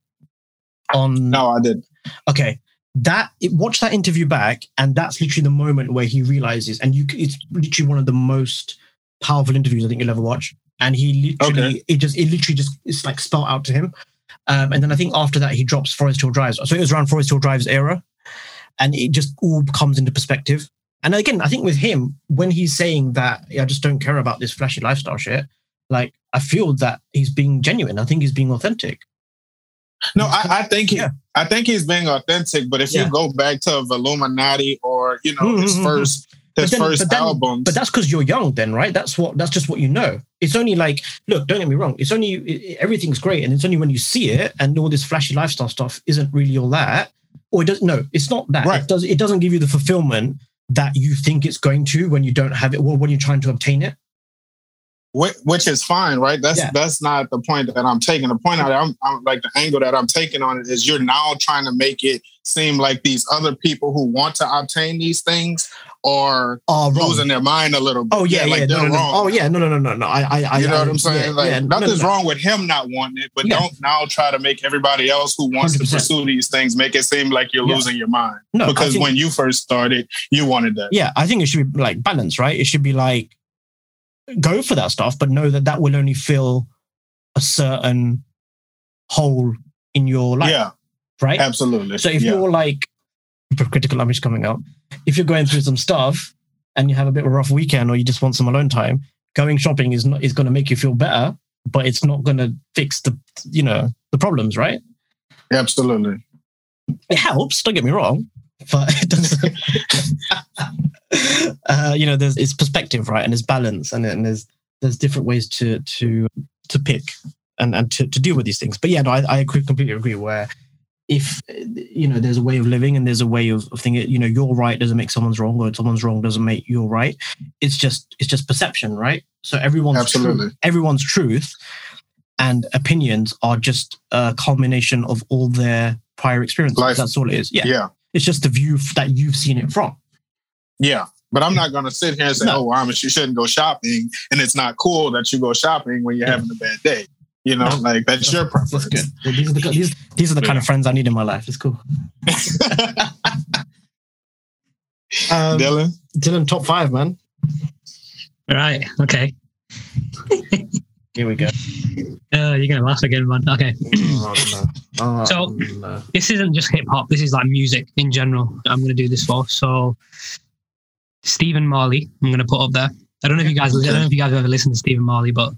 On No, I didn't. okay, that watch that interview back, and that's literally the moment where he realizes, and you, it's literally one of the most powerful interviews I think you'll ever watch. And he literally, it just, it literally just, it's like spelled out to him. Um, and then I think after that, he drops Forest Hill Drives. So it was around Forest Hill Drives era, and it just all comes into perspective. And again, I think with him, when he's saying that, I just don't care about this flashy lifestyle shit. Like, I feel that he's being genuine. I think he's being authentic. No, I, I think he, Yeah. I think he's being authentic. But if Yeah. you go back to Illuminati or you know his Mhm. first his But then- first but then- albums, But that's because you're young, then, right? That's what. That's just what you know. It's only like, look, don't get me wrong. It's only it- everything's great, and it's only when you see it and all this flashy lifestyle stuff isn't really all that, or it doesn't. No, it's not that. Right. It does. It doesn't give you the fulfillment that you think it's going to when you don't have it, or when you're trying to obtain it. Whi- which is fine, right? That's Yeah. that's not the point that I'm taking. The point I'm, I'm like the angle that I'm taking on it is you're now trying to make it seem like these other people who want to obtain these things are uh, wrong. losing their mind a little bit. Oh yeah, yeah. like no, they're no, no. wrong. Oh yeah, no, no, no, no, no. I, I, I You know I, what I'm saying? yeah, like yeah. No, no, nothing's no. wrong with him not wanting it, but Yeah. don't now try to make everybody else who wants 100%. to pursue these things make it seem like you're Yeah. losing your mind. No, because think- when you first started, you wanted that. yeah, I think it should be like balance, right? It should be like go for that stuff, but know that that will only fill a certain hole in your life, yeah, right? absolutely. So if yeah. you're like critical image coming out, if you're going through some stuff and you have a bit of a rough weekend or you just want some alone time, going shopping is not is going to make you feel better, but it's not going to fix the you know the problems, right? absolutely. it helps. Don't get me wrong, but it doesn't. uh, you know, there's it's perspective, right, and there's balance, and, and there's there's different ways to to to pick and and to, to deal with these things. But yeah, no, I, I completely agree. Where if you know there's a way of living and there's a way of, of thinking, you know, your right doesn't make someone's wrong, or someone's wrong doesn't make your right. It's just it's just perception, right? So everyone's Absolutely. truth, everyone's truth and opinions are just a culmination of all their prior experiences. Life. That's all it is. Yeah. yeah. It's just the view that you've seen it from. Yeah. But I'm not going to sit here and say, No. oh, Amish, you shouldn't go shopping. And it's not cool that you go shopping when you're Yeah. having a bad day. You know, like that's your preference. That's good. These are the, these, these are the kind of friends I need in my life. It's cool. Um, Dylan? Dylan, top five, man. Right. Okay. Here we go. Uh, you're gonna laugh again, man. Okay. Oh, no. Oh, So- no. this isn't just hip hop. This is like music in general. I'm going to do this for. So, Stephen Marley, I'm going to put up there. I don't know if you guys, I don't know if you guys have ever listened to Stephen Marley, but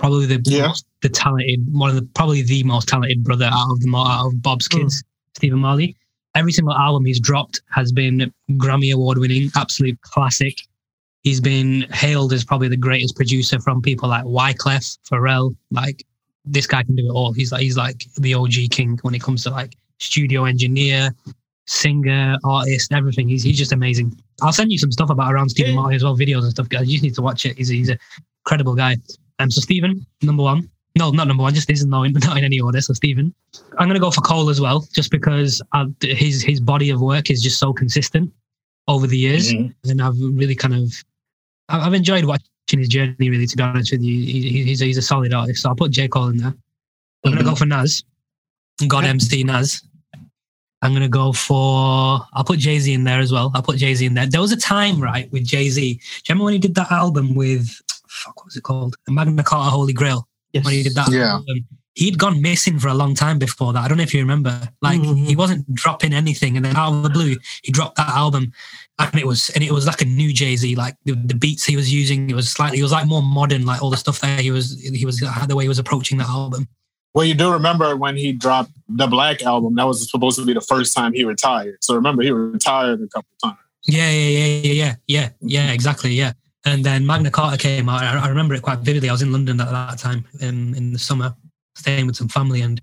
probably the Yeah. most, the talented, one of the probably the most talented brother out of the out of Bob's hmm. kids, Stephen Marley. Every single album he's dropped has been Grammy award winning, absolute classic. He's been hailed as probably the greatest producer from people like Wyclef, Pharrell. Like this guy can do it all. He's like he's like the OG king when it comes to like studio engineer, singer, artist, everything. He's he's just amazing. I'll send you some stuff about around Stephen Yeah. Marley as well, videos and stuff. Guys, you just need to watch it. He's he's a credible guy. Um, so Stephen, number one. No, not number one. Just this is not in, not in any order. So Stephen, I'm gonna go for Cole as well, just because i his his body of work is just so consistent over the years, Mhm. and I've really kind of I've enjoyed watching his journey. Really, to be honest with you, he, he- he's a, he's a solid artist. So I'll put J Cole in there. I'm gonna go for Nas. God MC Nas. I'm gonna go for. I'll put Jay Z in there as well. I'll put Jay Z in there. There was a time, right, with Jay Z. Do you remember when he did that album with fuck? What was it called? Magna Carta Holy Grail. Yes. When he did that Yeah. album, he'd gone missing for a long time before that. I don't know if you remember. Like Mhm. he wasn't dropping anything, and then out of the blue, he dropped that album, and it was and it was like a new Jay Z. Like the, the beats he was using, it was slightly, it was like more modern. Like all the stuff that he was, he was the way he was approaching that album. Well, you do remember when he dropped the Black album, that was supposed to be the first time he retired. So remember, he retired a couple times. Yeah, yeah, yeah, yeah, yeah, yeah, yeah, exactly, yeah. And then Magna Carta came out. I, I remember it quite vividly. I was in London at that time in, in the summer, staying with some family, and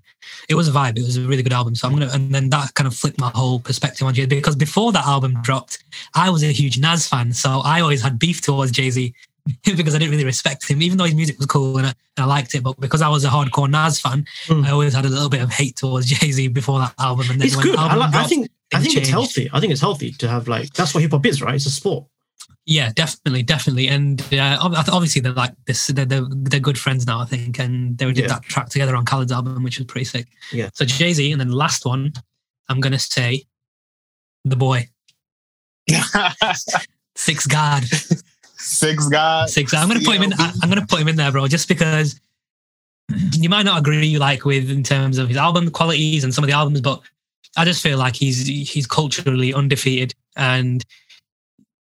it was a vibe. It was a really good album. So I'm gonna, and then that kind of flipped my whole perspective on Jay Z because before that album dropped, I was a huge Nas fan, so I always had beef towards Jay Z because I didn't really respect him, even though his music was cool and I, and I liked it. But because I was a hardcore Nas fan, Mm. I always had a little bit of hate towards Jay Z before that album. And then It's when good. the I, album like, I think I think it's healthy. I think it's healthy to have like that's what hip hop is, right? It's a sport. Yeah, definitely, definitely, and uh, obviously they're like this. They're, they're, they're good friends now, I think, and they did Yeah. that track together on Khaled's album, which was pretty sick. Yeah. So Jay Z, and then the last one, I'm gonna say, the boy, Six God, Six guys. Six. I'm gonna put him in. I'm gonna put him in there, bro, just because you might not agree like with in terms of his album qualities and some of the albums, but I just feel like he's he's culturally undefeated and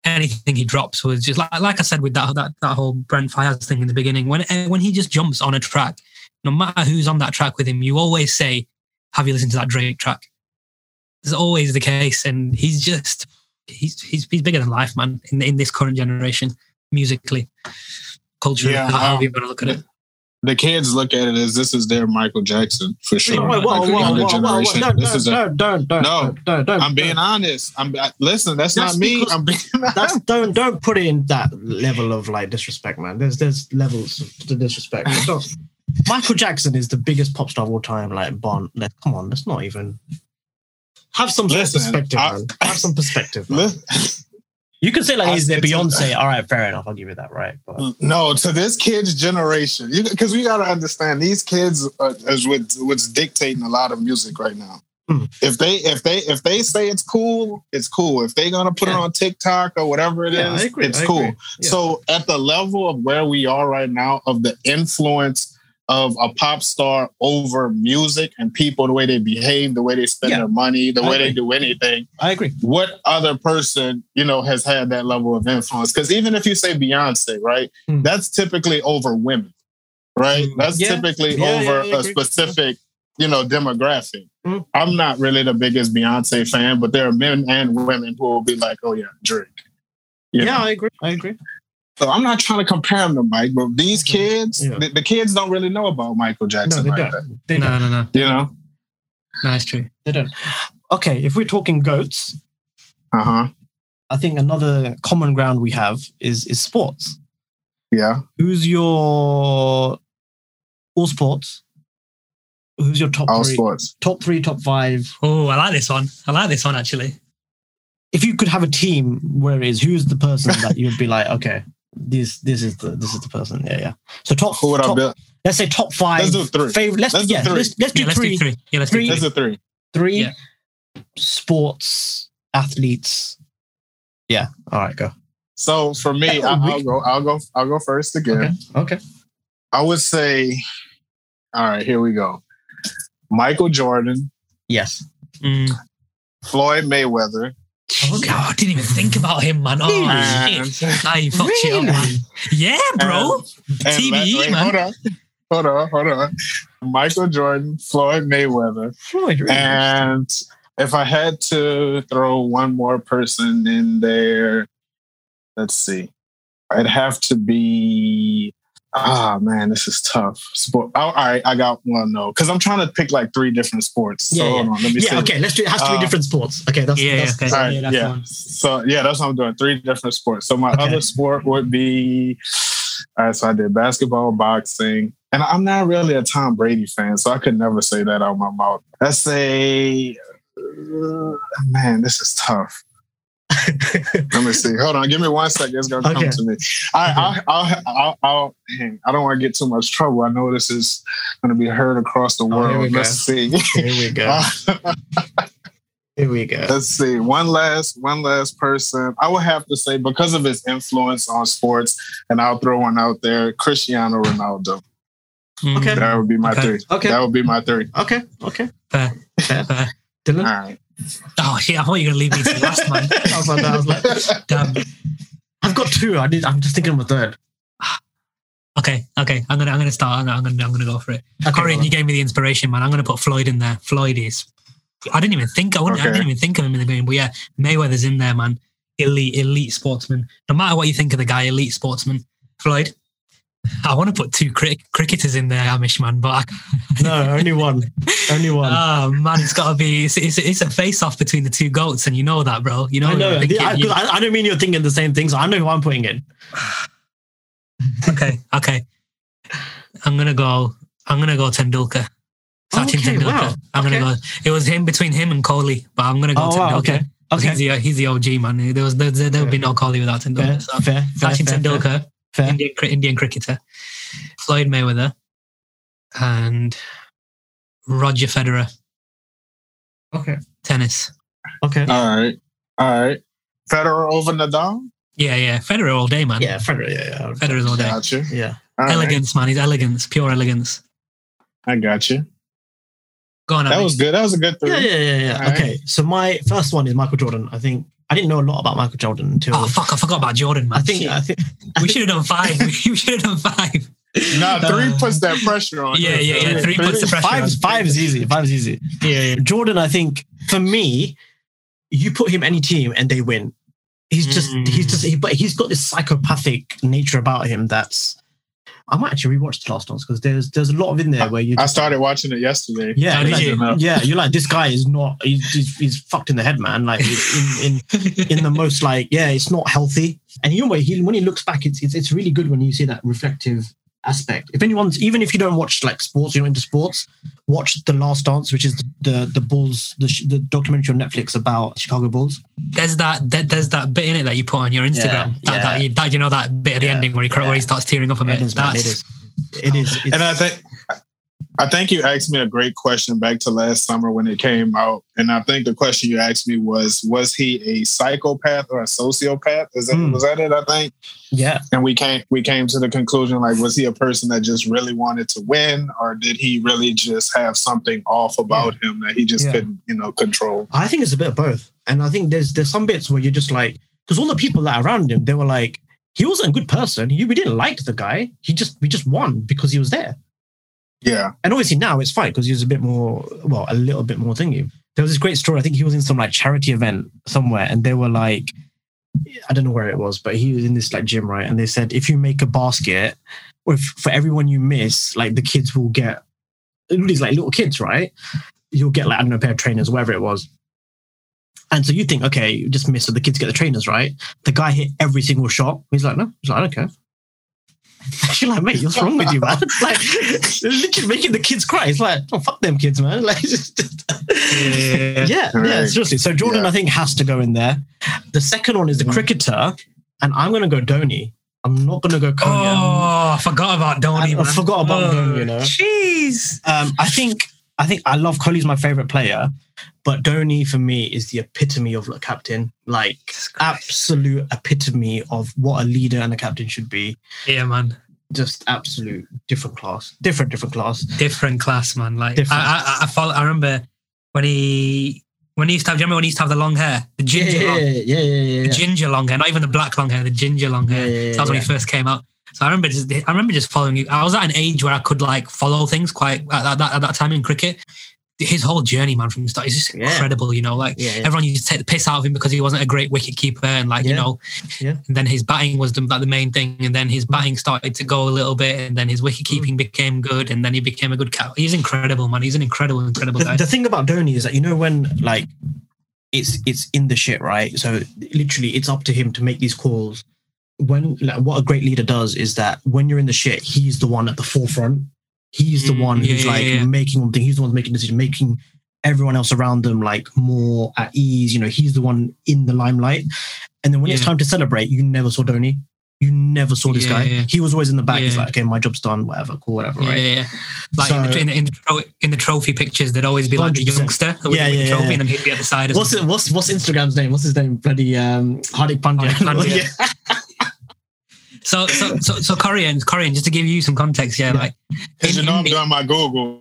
anything he drops was just like like I said with that that, that whole Brent Faiyaz thing in the beginning. When when he just jumps on a track, no matter who's on that track with him, you always say, "Have you listened to that Drake track?" It's always the case, and he's just he's he's he's bigger than life, man. In in this current generation, musically, culturally, Yeah, however um, you want to look at it. The kids look at it as this is their Michael Jackson for sure. Whoa, whoa, Like the whoa, younger whoa, whoa, whoa, generation. Is a- don't, don't, No. don't, don't. I'm being honest. I'm I- listen. That's, That's not me. I'm being. That's don't don't put it in that level of like disrespect, man. There's there's levels to disrespect. Michael Jackson is the biggest pop star of all time. Like Bond, like, come on, that's not even. Have some Listen, perspective, I- man. Have some perspective. man. Listen, You can say like he's their Beyonce. All right, fair enough. I'll give you that, right? But no, to this kid's generation, because we got to understand these kids are, is what, what's dictating a lot of music right now. Hmm. If they if they if they say it's cool, it's cool. If they're gonna put it on TikTok or whatever it is, Yeah, I agree, it's cool. Yeah. So at the level of where we are right now, of the influence of a pop star over music and people, the way they behave, the way they spend Yeah. their money, the I way they do anything, I agree. what other person you know has had that level of influence because even if you say beyonce right Hmm. that's typically over women right Hmm. that's Yeah. typically Yeah, over a specific you know demographic Hmm. i'm not really the biggest beyonce fan but there are men and women who will be like oh yeah drake You Yeah, know? I agree. I agree. So i'm not trying to compare them to mike but these kids Yeah. the, the kids don't really know about michael Jackson. No, jackson they like don't. that They No, don't. no, no, you know no, it's true. They don't. Okay, if we're talking goats, uh-huh I think another common ground we have is is sports. yeah Who's your all sports. Who's your top All three? sports. Top three, top five. Oh, I like this one. I like this one actually. If you could have a team where is who's the person that you'd be like, okay, this this is the this is the person. Yeah, yeah. So top, Who would I top build? let's say top five. Let's do three. Favorite. Let's, Let's do yeah, three. let's let's do Yeah, let's three. do three. Yeah, let's Three. do That's three. a three. Three Yeah. sports athletes. Yeah. All right, go. So for me, Oh, I, we- I'll go. I'll go. I'll go first again. Okay. Okay. I would say. All right, here we go. Michael Jordan, Yes. Mm. Floyd Mayweather, Oh, God, I didn't even think mm. about him, man. Oh, and, shit. Nah, you fucked shit up, man. Yeah, bro. and TBE, let- wait, man. Hold on, hold on, hold on. Michael Jordan, Floyd Mayweather, Floyd. really? and if I had to throw one more person in there, let's see, it'd have to be. Ah man, this is tough. Sport. Oh, all right, I got one though, because I'm trying to pick like three different sports. So Yeah, hold on, let me yeah. see. Okay. Let's do. It has to be Uh, different sports. Okay. That's Yeah, that's, okay. All right, Yeah, yeah. that's fine. So yeah, that's what I'm doing. Three different sports. So my Okay. other sport would be. All right, so I did basketball, boxing, and I'm not really a Tom Brady fan, so I could never say that out of my mouth. Let's say, uh, man, this is tough. Let me see. Hold on, give me one second. It's gonna Okay. come to me. I, I'll, I'll, I'll, I'll, hang. I don't want to get too much trouble. I know this is gonna be heard across the Oh, here we world. go. Let's see. Here we go. Here we go. Let's see. One last, one last person. I would have to say because of his influence on sports, and I'll throw one out there: Cristiano Ronaldo. Okay. That would be my Okay. three. Okay. That would be my three. Okay. Okay. Fair. Fair. Fair. Dylan. All right. Oh, shit. I thought you were going to leave me to last, man. I was like, that. I was like, Damn. I've got two. I did. I'm just thinking of a third. Okay, okay. I'm gonna, I'm gonna start. I'm gonna, I'm gonna, go for it. Okay, Corinne, go on. you gave me the inspiration, man. I'm gonna put Floyd in there. Floyd is. I didn't even think. I, wouldn't, I didn't even think of him in the game. But yeah, Mayweather's in there, man. Elite, elite sportsman. No matter what you think of the guy, elite sportsman. Floyd. I want to put two crick cricketers in there, Amish man, but I, No, only one. Only one. oh man, it's got to be. It's, it's, it's a face off between the two goats, and you know that, bro. You know. I know. thinking- I, 'cause I, I don't mean you're thinking the same things. So I know who I'm putting in. okay, okay. I'm gonna go. I'm gonna go Tendulkar. Sachin Okay, Tendulkar. wow. I'm Okay. gonna go. It was him between him and Kohli, but I'm gonna go Oh, Tendulkar. wow, okay. Okay. He's the he's the OG man. There was there, there would be no Kohli without Fair, Tendulkar. So fair, fair, Sachin fair, Tendulkar, fair, fair. Indian Indian cricketer, Floyd Mayweather, and Roger Federer, Okay. tennis. Okay. All right. All right. Federer over Nadal. Yeah, yeah, Federer all day, man. Yeah, Federer. Yeah, yeah. Federer's all day. Gotcha. Yeah. All right. Elegance, man. He's elegance, pure elegance. I got you. Go on, That Abby. was good. That was a good three. Yeah, yeah, yeah, yeah. All right. Okay. So my first one is Michael Jordan. I think I didn't know a lot about Michael Jordan until Oh fuck! I forgot about Jordan, man. I think Shit. I think we should have done five. we should have done five. Nah, three Uh, puts that pressure on. yeah, you. yeah, yeah. Three puts the pressure Five, on. five is easy. Five is easy. Yeah, yeah. Jordan, I think for me, you put him any team and they win. He's just Mm. he's just he, but he's got this psychopathic nature about him that's I might actually rewatch the last ones because there's there's a lot of in there where you I just, started watching it yesterday. yeah you're like, you? yeah you're like this guy is not he's, he's, he's fucked in the head man like in, in in the most like yeah it's not healthy and you know he when he looks back it's, it's it's really good when you see that reflective aspect if anyone's even if you don't watch like sports you're into sports watch the last dance which is the the, the bulls the, the documentary on netflix about chicago bulls There's that. there- There's that bit in it that you put on your Instagram. Yeah, that, yeah. that, you, that you know that bit at the Yeah, ending where he cry- where he starts tearing up a bit. it is, man, That's it is it is it's, And I think I think you asked me a great question back to last summer when it came out. And I think the question you asked me was, was he a psychopath or a sociopath? Is that Hmm. was that it? I think. yeah And we came we came to the conclusion like, was he a person that just really wanted to win, or did he really just have something off about him that he just Yeah. couldn't, you know, control? I think it's a bit of both. And I think there's there's some bits where you're just like, because all the people that are around him, they were like, he wasn't a good person. He, we didn't like the guy. He just we just won because he was there. Yeah. And obviously now it's fine because he was a bit more, well, a little bit more thingy. There was this great story. I think he was in some like charity event somewhere, and they were like, I don't know where it was, but he was in this like gym, right? And they said if you make a basket, or if for everyone you miss, like the kids will get these like little kids, right? You'll get like I don't know, a pair of trainers, whatever it was. And so you think, okay, you just miss, so the kids get the trainers, right? The guy hit every single shot. He's like, no, he's like, I don't care. You're like, mate, what's wrong with you, man? like, literally making the kids cry. It's like, oh, fuck them kids, man. Like, just, yeah, yeah, Right. seriously. So Jordan, Yeah. I think, has to go in there. The second one is the Mhm. cricketer, and I'm going to go Dhoni. I'm not going to go Konya. Oh, I forgot about Dhoni. I- I forgot about oh, Dhoni, you know. Jeez. Um, I think I think I love Kohli's my favorite player, but Dhoni for me is the epitome of a captain. Like absolute epitome of what a leader and a captain should be. Yeah, man. Just absolute different class, different different class. Different class, man. Like Different. I, I, I, follow, I remember when he when he used to have. Do you remember when he used to have the long hair, the ginger, yeah, long, yeah, yeah, yeah, the yeah. ginger long hair, not even the black long hair, the ginger long hair. Yeah, yeah, So that was when he first came out. So I remember just I remember just following you. I was at an age where I could like follow things quite at, at that, at that time in cricket. His whole journey, man, from the start is just Yeah. incredible. You know, like Yeah, yeah. everyone used to take the piss out of him because he wasn't a great wicket keeper, and like you know, Yeah. and then his batting was the, like the main thing, and then his batting started to go a little bit, and then his mm. wicket keeping became good, and then he became a good cat. He's incredible, man. He's an incredible, incredible The, guy. the thing about Dhoni is that you know when like it's it's in the shit, right? So literally, it's up to him to make these calls. When like, what a great leader does is that when you're in the shit, he's the one at the forefront. He's the Mm, one yeah, who's yeah, like yeah. making one thing. He's the one making decisions, making everyone else around them like more at ease. You know, he's the one in the limelight. And then when it's time to celebrate, you never saw Dhoni. You never saw this Yeah, guy. yeah. He was always in the back. He's like, okay, my job's done. Whatever, cool, whatever. Yeah, right? yeah, yeah. Like in, the, in, the, in, the, tro- in the trophy pictures, there'd always be like the 100%. youngster with, Yeah, yeah, trophy, yeah. and then he'd be at the side. What's it, what's what's Instagram's name? What's his name? Bloody um, Hardik Pandya. Hardik Pandya. Yeah. So, so, so, so Korean, Korean. Just to give you some context, yeah, Yeah. like Because you know I'm doing my Googles.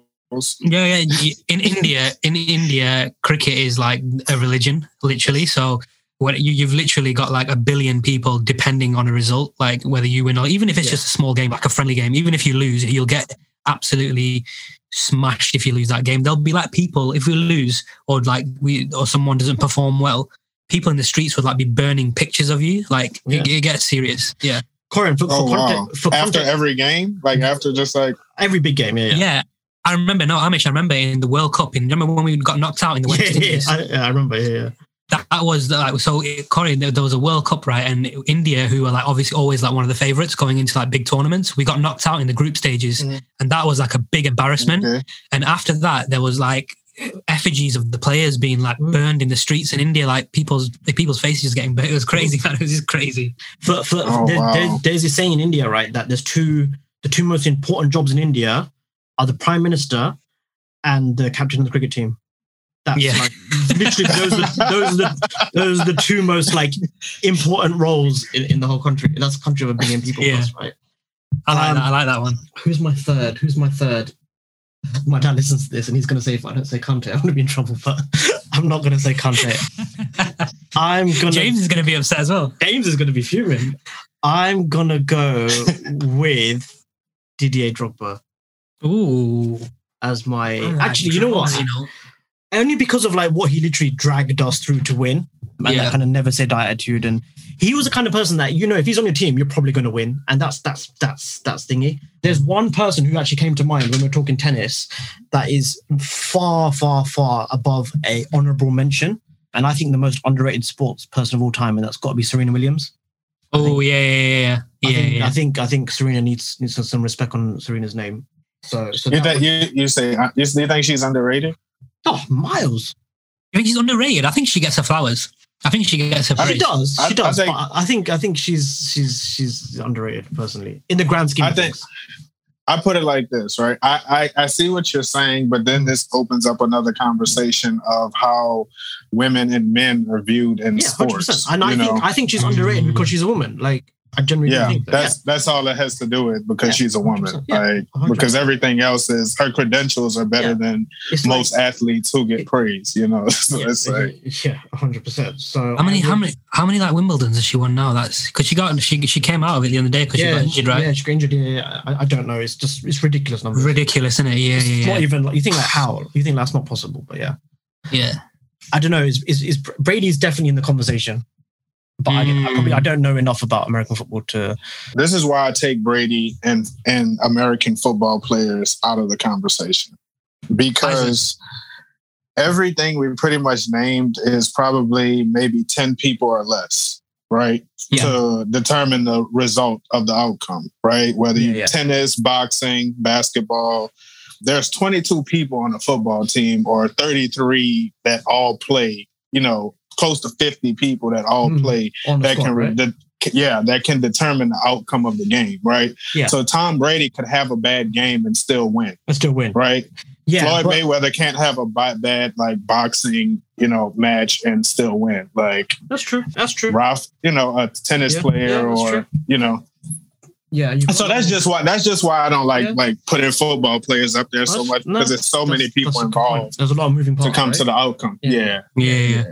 Yeah, yeah. In India, in India, cricket is like a religion, literally. So what you, you've literally got like a billion people depending on a result, like whether you win or even if it's Yeah. just a small game, like a friendly game. Even if you lose, you'll get absolutely smashed if you lose that game. There'll be like people if we lose or like we or someone doesn't perform well. People in the streets would like be burning pictures of you. Like it, it gets serious. Yeah. Corin, for, Oh for wow! context, for After context, every game, like after just like every big game, yeah, Yeah. yeah. I remember, no, Amish, I remember in the World Cup, in remember when we got knocked out in the West Yeah, yeah, I, yeah, I remember. Yeah, yeah. that, that was the, like so it- Corey there, there was a World Cup right and India who were like obviously always like one of the favorites going into like big tournaments we got knocked out in the group stages Mhm. and that was like a big embarrassment okay. and after that there was like effigies of the players being like Mm. burned in the streets in India like people's like, people's faces getting burnt it was crazy man it was just crazy For, for, Oh, there, wow. there- there's this saying in India, right, that there's two the two most important jobs in India are the prime minister and the captain of the cricket team. That's Yeah. like literally those are, those are the those are the two most like important roles in, in the whole country. That's a country of a billion people, Yeah. plus, right? I like Um, that I like that one Who's my third? Who's my third? My dad listens to this and he's going to say if I don't say Kante, I'm going to be in trouble, but I'm not going to say Kante. I'm going to. James is going to be upset as well James is going to be fuming. I'm going to go with Didier Drogba ooh as my. Actually, you know what? you know Only because of like what he literally dragged us through to win. And Yeah. that kind of never say die attitude. And he was the kind of person that, you know, if he's on your team, you're probably going to win. And that's, that's, that's, that's thingy. There's one person who actually came to mind when we're talking tennis that is far, far, far above a honorable mention. And I think the most underrated sports person of all time, and that's got to be Serena Williams. oh yeah yeah yeah yeah I yeah, think, yeah. I think I think Serena needs needs some respect on Serena's name. So, so You, that think, you, you say uh, you, you think she's underrated? oh, Miles. I think she's underrated I think she gets her flowers I think she gets her She does. I- She I does. think- but I think I think she's she's she's underrated personally in the grand scheme. I of think- things. I put it like this, right? I, I I see what you're saying, but then this opens up another conversation of how women and men are viewed in yeah, hundred sports. percent. And I you think? I think she's underrated because she's a woman. Like I generally yeah, think that. that's that's all it has to do with because Yeah, she's a woman. 100%. Yeah, Like 100%. because everything else is her credentials are better Yeah. than It's most athletes who get praise. You know, so yeah, it's like yeah, hundred percent. So How many? How many? How many like Wimbledons has she won now? That's because she got she she came out of it the other day because she got injured, right? Yeah, she got injured. Yeah, yeah. I, I don't know. It's just it's ridiculous numbers. Ridiculous, isn't it? Yeah, It's yeah, not yeah. even like you think like how you think that's not possible, but yeah. yeah. I don't know. Is is, is Brady's definitely in the conversation, but I, I probably I hmm. don't know enough about American football to. this is why I take Brady and and American football players out of the conversation because everything we pretty much named is probably maybe 10 people or less right? Yeah. To determine the result of the outcome, right? Whether you Yeah, yeah. tennis, boxing, basketball. There's 22 people on a football team or 33 that all play, you know, close to 50 people that all Mhm. play that spot, can right? that, yeah, that can determine the outcome of the game, right? Yeah. So Tom Brady could have a bad game and still win, and still win. right? Yeah, Floyd but- Mayweather can't have a bad like boxing, you know, match and still win. Like that's true. That's true. Ralph, you know, a tennis Yeah, player yeah, or true. you know. Yeah, you So that's just why that's just why I don't like Yeah. like putting football players up there so That's- much no, because there's so many people that's a involved There's a lot of moving parts to come right? to the outcome. Yeah. Yeah. Yeah, yeah.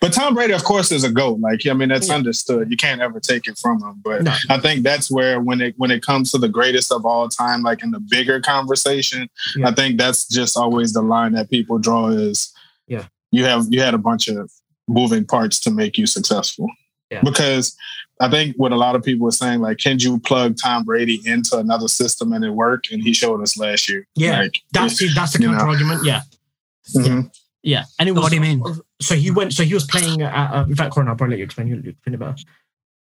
But Tom Brady, of course, is a goat. Like I mean, that's Yeah. understood. You can't ever take it from him. But No. I think that's where when it when it comes to the greatest of all time, like in the bigger conversation, Yeah. I think that's just always the line that people draw is Yeah. you have you had a bunch of moving parts to make you successful. Yeah. Because I think what a lot of people are saying, like, can you plug Tom Brady into another system and it work? And he showed us last year. Yeah, Like, That's the, that's the counter argument. Yeah, mhm. yeah. And it was. What do you mean? So he went. So he was playing. At, uh, in fact, Corin, I'll probably let you explain. You explain it better.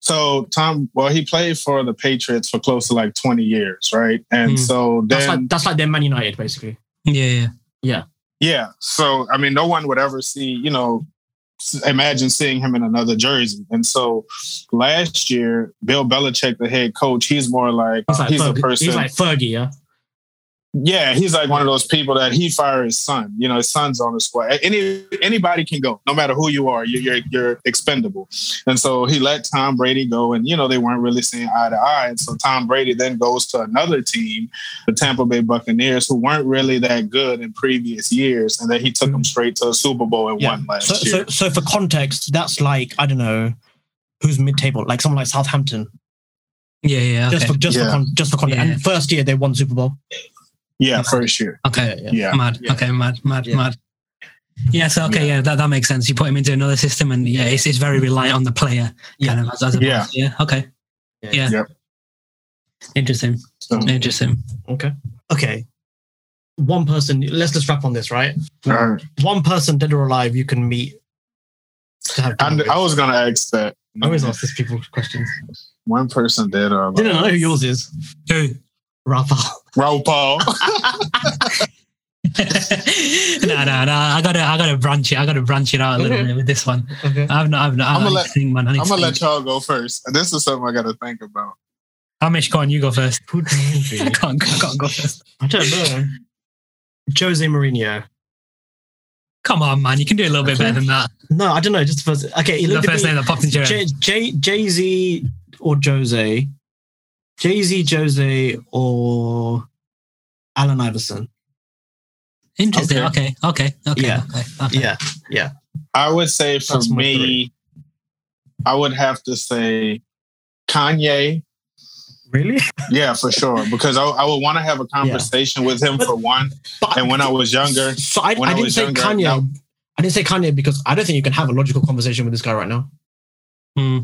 So Tom, well, he played for the Patriots for close to like 20 years, right? And Mm. so That's then, like that's like their Man United, basically. Yeah, yeah. yeah. So I mean, no one would ever see, you know, imagine seeing him in another jersey. And so last year, Bill Belichick, the head coach, he's more like He's like he's a person. He's like Fergie. Yeah. Yeah, he's like one of those people that he fired his son. You know, his son's on the squad. Any anybody can go, no matter who you are. You're you're, you're expendable. And so he let Tom Brady go, and you know they weren't really seeing eye to eye. And so Tom Brady then goes to another team, the Tampa Bay Buccaneers, who weren't really that good in previous years, and then he took them mm. straight to a Super Bowl and Yeah. won last So, year. so, so for context, that's like I don't know who's mid-table, like someone like Southampton. Yeah, yeah. Just for just Yeah. for con- just for context. Yeah. And first year they won Super Bowl. Yeah, first year. Okay. Yeah. Mad. Yeah. Okay, mad, mad, Yeah. mad. Yeah, so okay, yeah, that, that makes sense. You put him into another system and yeah, it's, it's very reliant on the player kind of as, as a Yeah. yeah, okay. Yeah. Yeah. Yep. Interesting. So, Interesting. Okay. Okay. One person. Let's just wrap on this, right? all right. One person, dead or alive, you can meet. And I. I was gonna ask that. I always ask these people questions. One person dead or alive. Didn't know who yours is. Who? Rafa. Raoul Pal. no, no, no. I gotta, I gotta branch it. I gotta branch it out a little Okay. bit with this one. Okay. I've not, I've not. I I'ma let- to think, man. I need I'm gonna think. let y'all go first. This is something I got to think about. Hamish, go on. You go first. Who can it be? I can't, I can't go first. I don't know. Jose Mourinho. Come on, man. You can do a little bit better than that. No, I don't know. Just the first. Okay, The first name that popped into your head. J Jay Z or Jose. Jay Z, Jose, or Allen Iverson. Interesting. Okay. Okay. Okay. Okay. Yeah. Okay. okay. Yeah. I would say for That's me. I would have to say Kanye. Really? Yeah, for sure. Because I, I would want to have a conversation with him But- for one. But And when I was younger, so I, when I I didn't was say younger, Kanye. now- I didn't say Kanye because I don't think you can have a logical conversation with this guy right now. Hmm.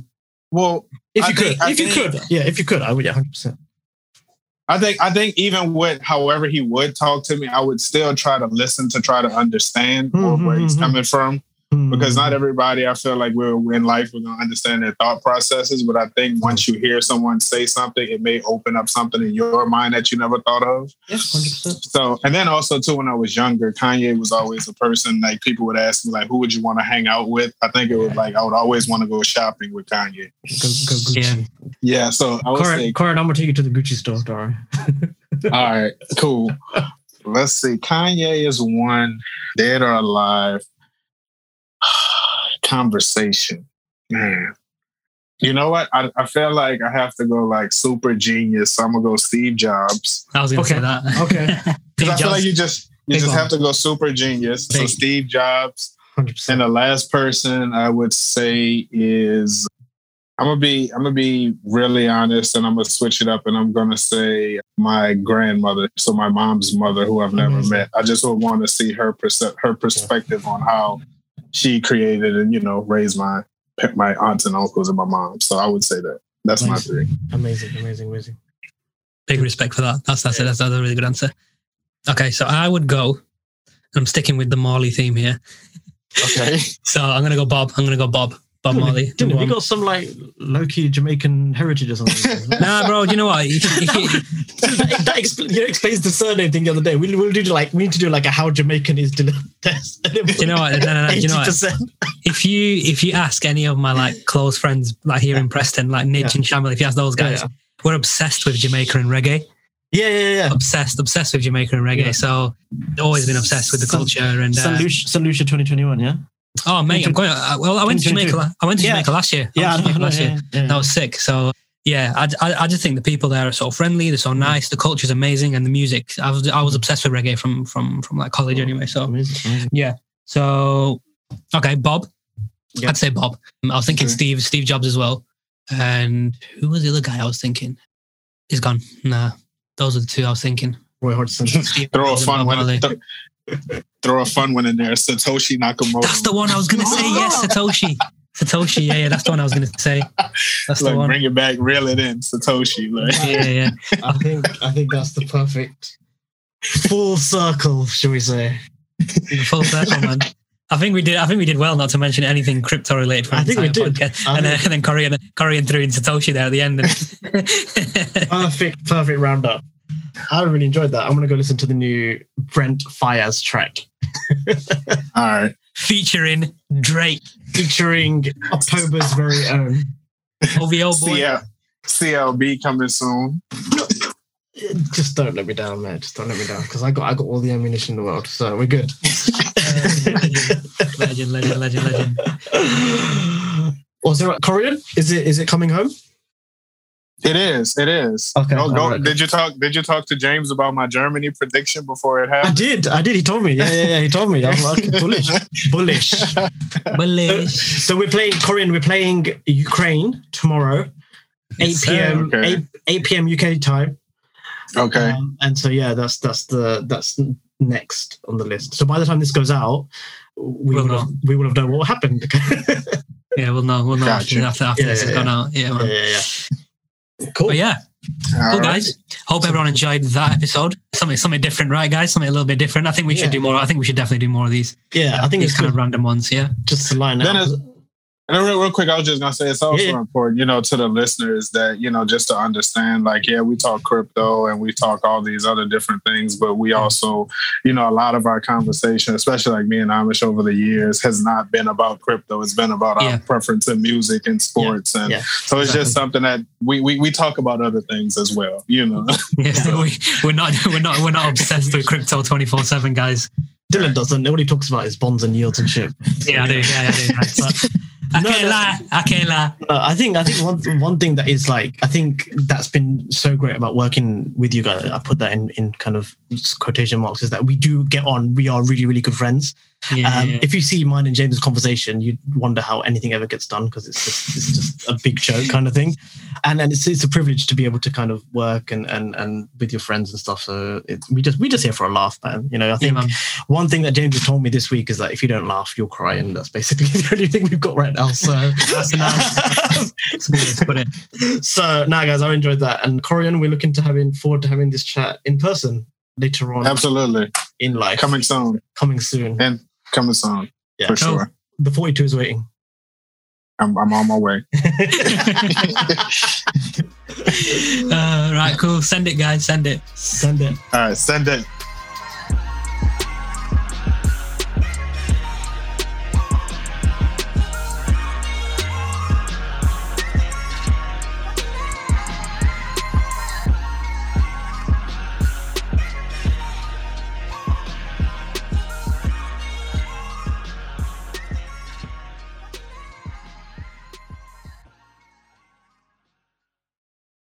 Well, If I you think- could, I if you could, yeah, if you could, I would, yeah, hundred percent. I think I think even with however he would talk to me, I would still try to listen to try to understand where- where he's Mhm. coming from. Because not mm. everybody I feel like we're in life we're gonna understand their thought processes. But I think once you hear someone say something, it may open up something in your mind that you never thought of. yeah, hundred percent. So and then also too when I was younger, Kanye was always a person like people would ask me like who would you want to hang out with? I think it was like I would always want to go shopping with Kanye. Go, go Gucci. Yeah, so I would Corin, say Corin, I'm gonna take you to the Gucci store, don't all right, cool. Let's see. Kanye is one, dead or alive. Conversation. Man. You know what? I, I feel like I have to go like super genius. So I'm gonna go Steve Jobs. I was going to Okay. say that. Okay. Because I Steve feel like you just you Big just one. have to go super genius. So Steve Jobs. Hundred And percent. the last person I would say is I'm gonna be I'm gonna be really honest and I'm gonna switch it up and I'm gonna say my grandmother, so my mom's mother, who I've never Amazing. met. I just would want to see her perce- her perspective on how she created and you know raised my my aunts and uncles and my mom. So I would say that that's my Amazing. three. Amazing, amazing, amazing. Big respect for that. That's that's it. That's, that's a really good answer. Okay, so I would go. I'm sticking with the Marley theme here. Okay. So I'm gonna go Bob. I'm gonna go Bob. Bob Marley. Didn't we got some like low key Jamaican heritage or something? Nah, bro. You know what? That, that expl- you know, explains the surname thing the other day. We'll, we'll do like we need to do like a how Jamaican is Dylan test. you know what? No, no, no, you know what? if you if you ask any of my like close friends like here in Preston, like Nidge Yeah. and Shamil, if you ask those guys, yeah. we're obsessed with Jamaica and reggae. Yeah, yeah, yeah. Obsessed, obsessed with Jamaica and reggae. Yeah. So always been obsessed with the culture and uh, Lucia, Lucia 2021, yeah? Oh mate, I'm going. Uh, well, I went to Jamaica. I went to Yeah. Jamaica last year. I Yeah, I Jamaica last year. yeah, yeah. That was sick. So yeah, I, I, I just think the people there are so friendly. They're so Mm. nice. The culture's amazing, and the music. I was I was obsessed with reggae from from from like college anyway. So Amazing, amazing. yeah. So okay, Bob. Yeah. I'd say Bob. I was thinking Okay. Steve, Steve Jobs as well. And who was the other guy I was thinking? He's gone. Nah, those are the two I was thinking. Roy Hodgson. Steve Throw a Jobs and fun Bob one. Marley. th- Throw a fun one in there. Satoshi Nakamoto. That's the one I was going to say. Yes, oh. Satoshi. Satoshi. Yeah, yeah, that's the one I was going to say. That's the one. bring it back, reel it in, Satoshi. Like, Yeah, yeah. I think I think that's the perfect full circle, shall we say? Full circle, man. I think we did. I think we did well not to mention anything crypto related for I think we did. podcast. I And, then think- and then Korean, Korean threw in Satoshi there at the end. Perfect, perfect roundup. I really enjoyed that. I'm gonna go listen to the new Brent Faiyaz track all right. Featuring Drake, featuring October's very own. OVO boy. CL, CLB coming soon. Just don't let me down, man. Just don't let me down because I got I got all the ammunition in the world, so we're good. legend, legend, legend, legend. Was there a Korean? Is it is it coming home? It is. It is. Okay, Go, go. all right. Did you talk? Did you talk to James about my Germany prediction before it happened? I did. I did. He told me. Yeah, yeah, yeah. He told me. I was like, okay, bullish, bullish. Bullish. So we're playing Korean. We're playing Ukraine tomorrow, eight p.m. Okay. eight eight p.m. UK time. Okay. Um, and so yeah, that's that's the that's next on the list. So by the time this goes out, we We'll will have, we will have known what happened. Yeah, we'll know. We'll know Gotcha. after, after Yeah, this yeah, has gone out. yeah. out. Yeah, Cool. But yeah, All cool right. guys. Hope everyone enjoyed that episode. Something, something different, right, guys? Something a little bit different. I think we Yeah. should do more. I think we should definitely do more of these. Yeah, I think these it's kind good of random ones. Yeah. just to line Then out. it's- And real, real quick, I was just gonna say it's also Yeah. important, you know, to the listeners that you know just to understand, like, yeah, we talk crypto and we talk all these other different things, but we also, you know, a lot of our conversation, especially like me and Amish over the years, has not been about crypto. It's been about Yeah. our preference in music and sports, and Yeah. so it's just something that we, we we talk about other things as well, you know. Yeah, we, we're not we're not we're not obsessed with crypto twenty four seven, guys. Dylan doesn't. Nobody talks about his bonds and yields and shit. Yeah, I do. Yeah, I do. But I No, can't no. lie. I can't lie. I think I think one one thing that is like I think that's been so great about working with you guys. I put that in in kind of quotation marks is that we do get on. We are really really good friends. Yeah, Um. If you see mine and James' conversation, you'd wonder how anything ever gets done because it's just it's just a big joke kind of thing. And and it's it's a privilege to be able to kind of work and and and with your friends and stuff. So it, we just we just here for a laugh, man. You know, I think man. one thing that James has told me this week is that if you don't laugh, you'll cry, and that's basically the only thing we've got right now. So That's a nice. That's a good way to put it. so now guys i enjoyed that and corian we're looking to having forward to having this chat in person later on Absolutely, in life coming soon coming soon and coming soon Yeah. for Cool. sure. the 42 is waiting I'm, I'm on my way. Uh, right, cool. Send it, guys. Send it. send it All right, send it.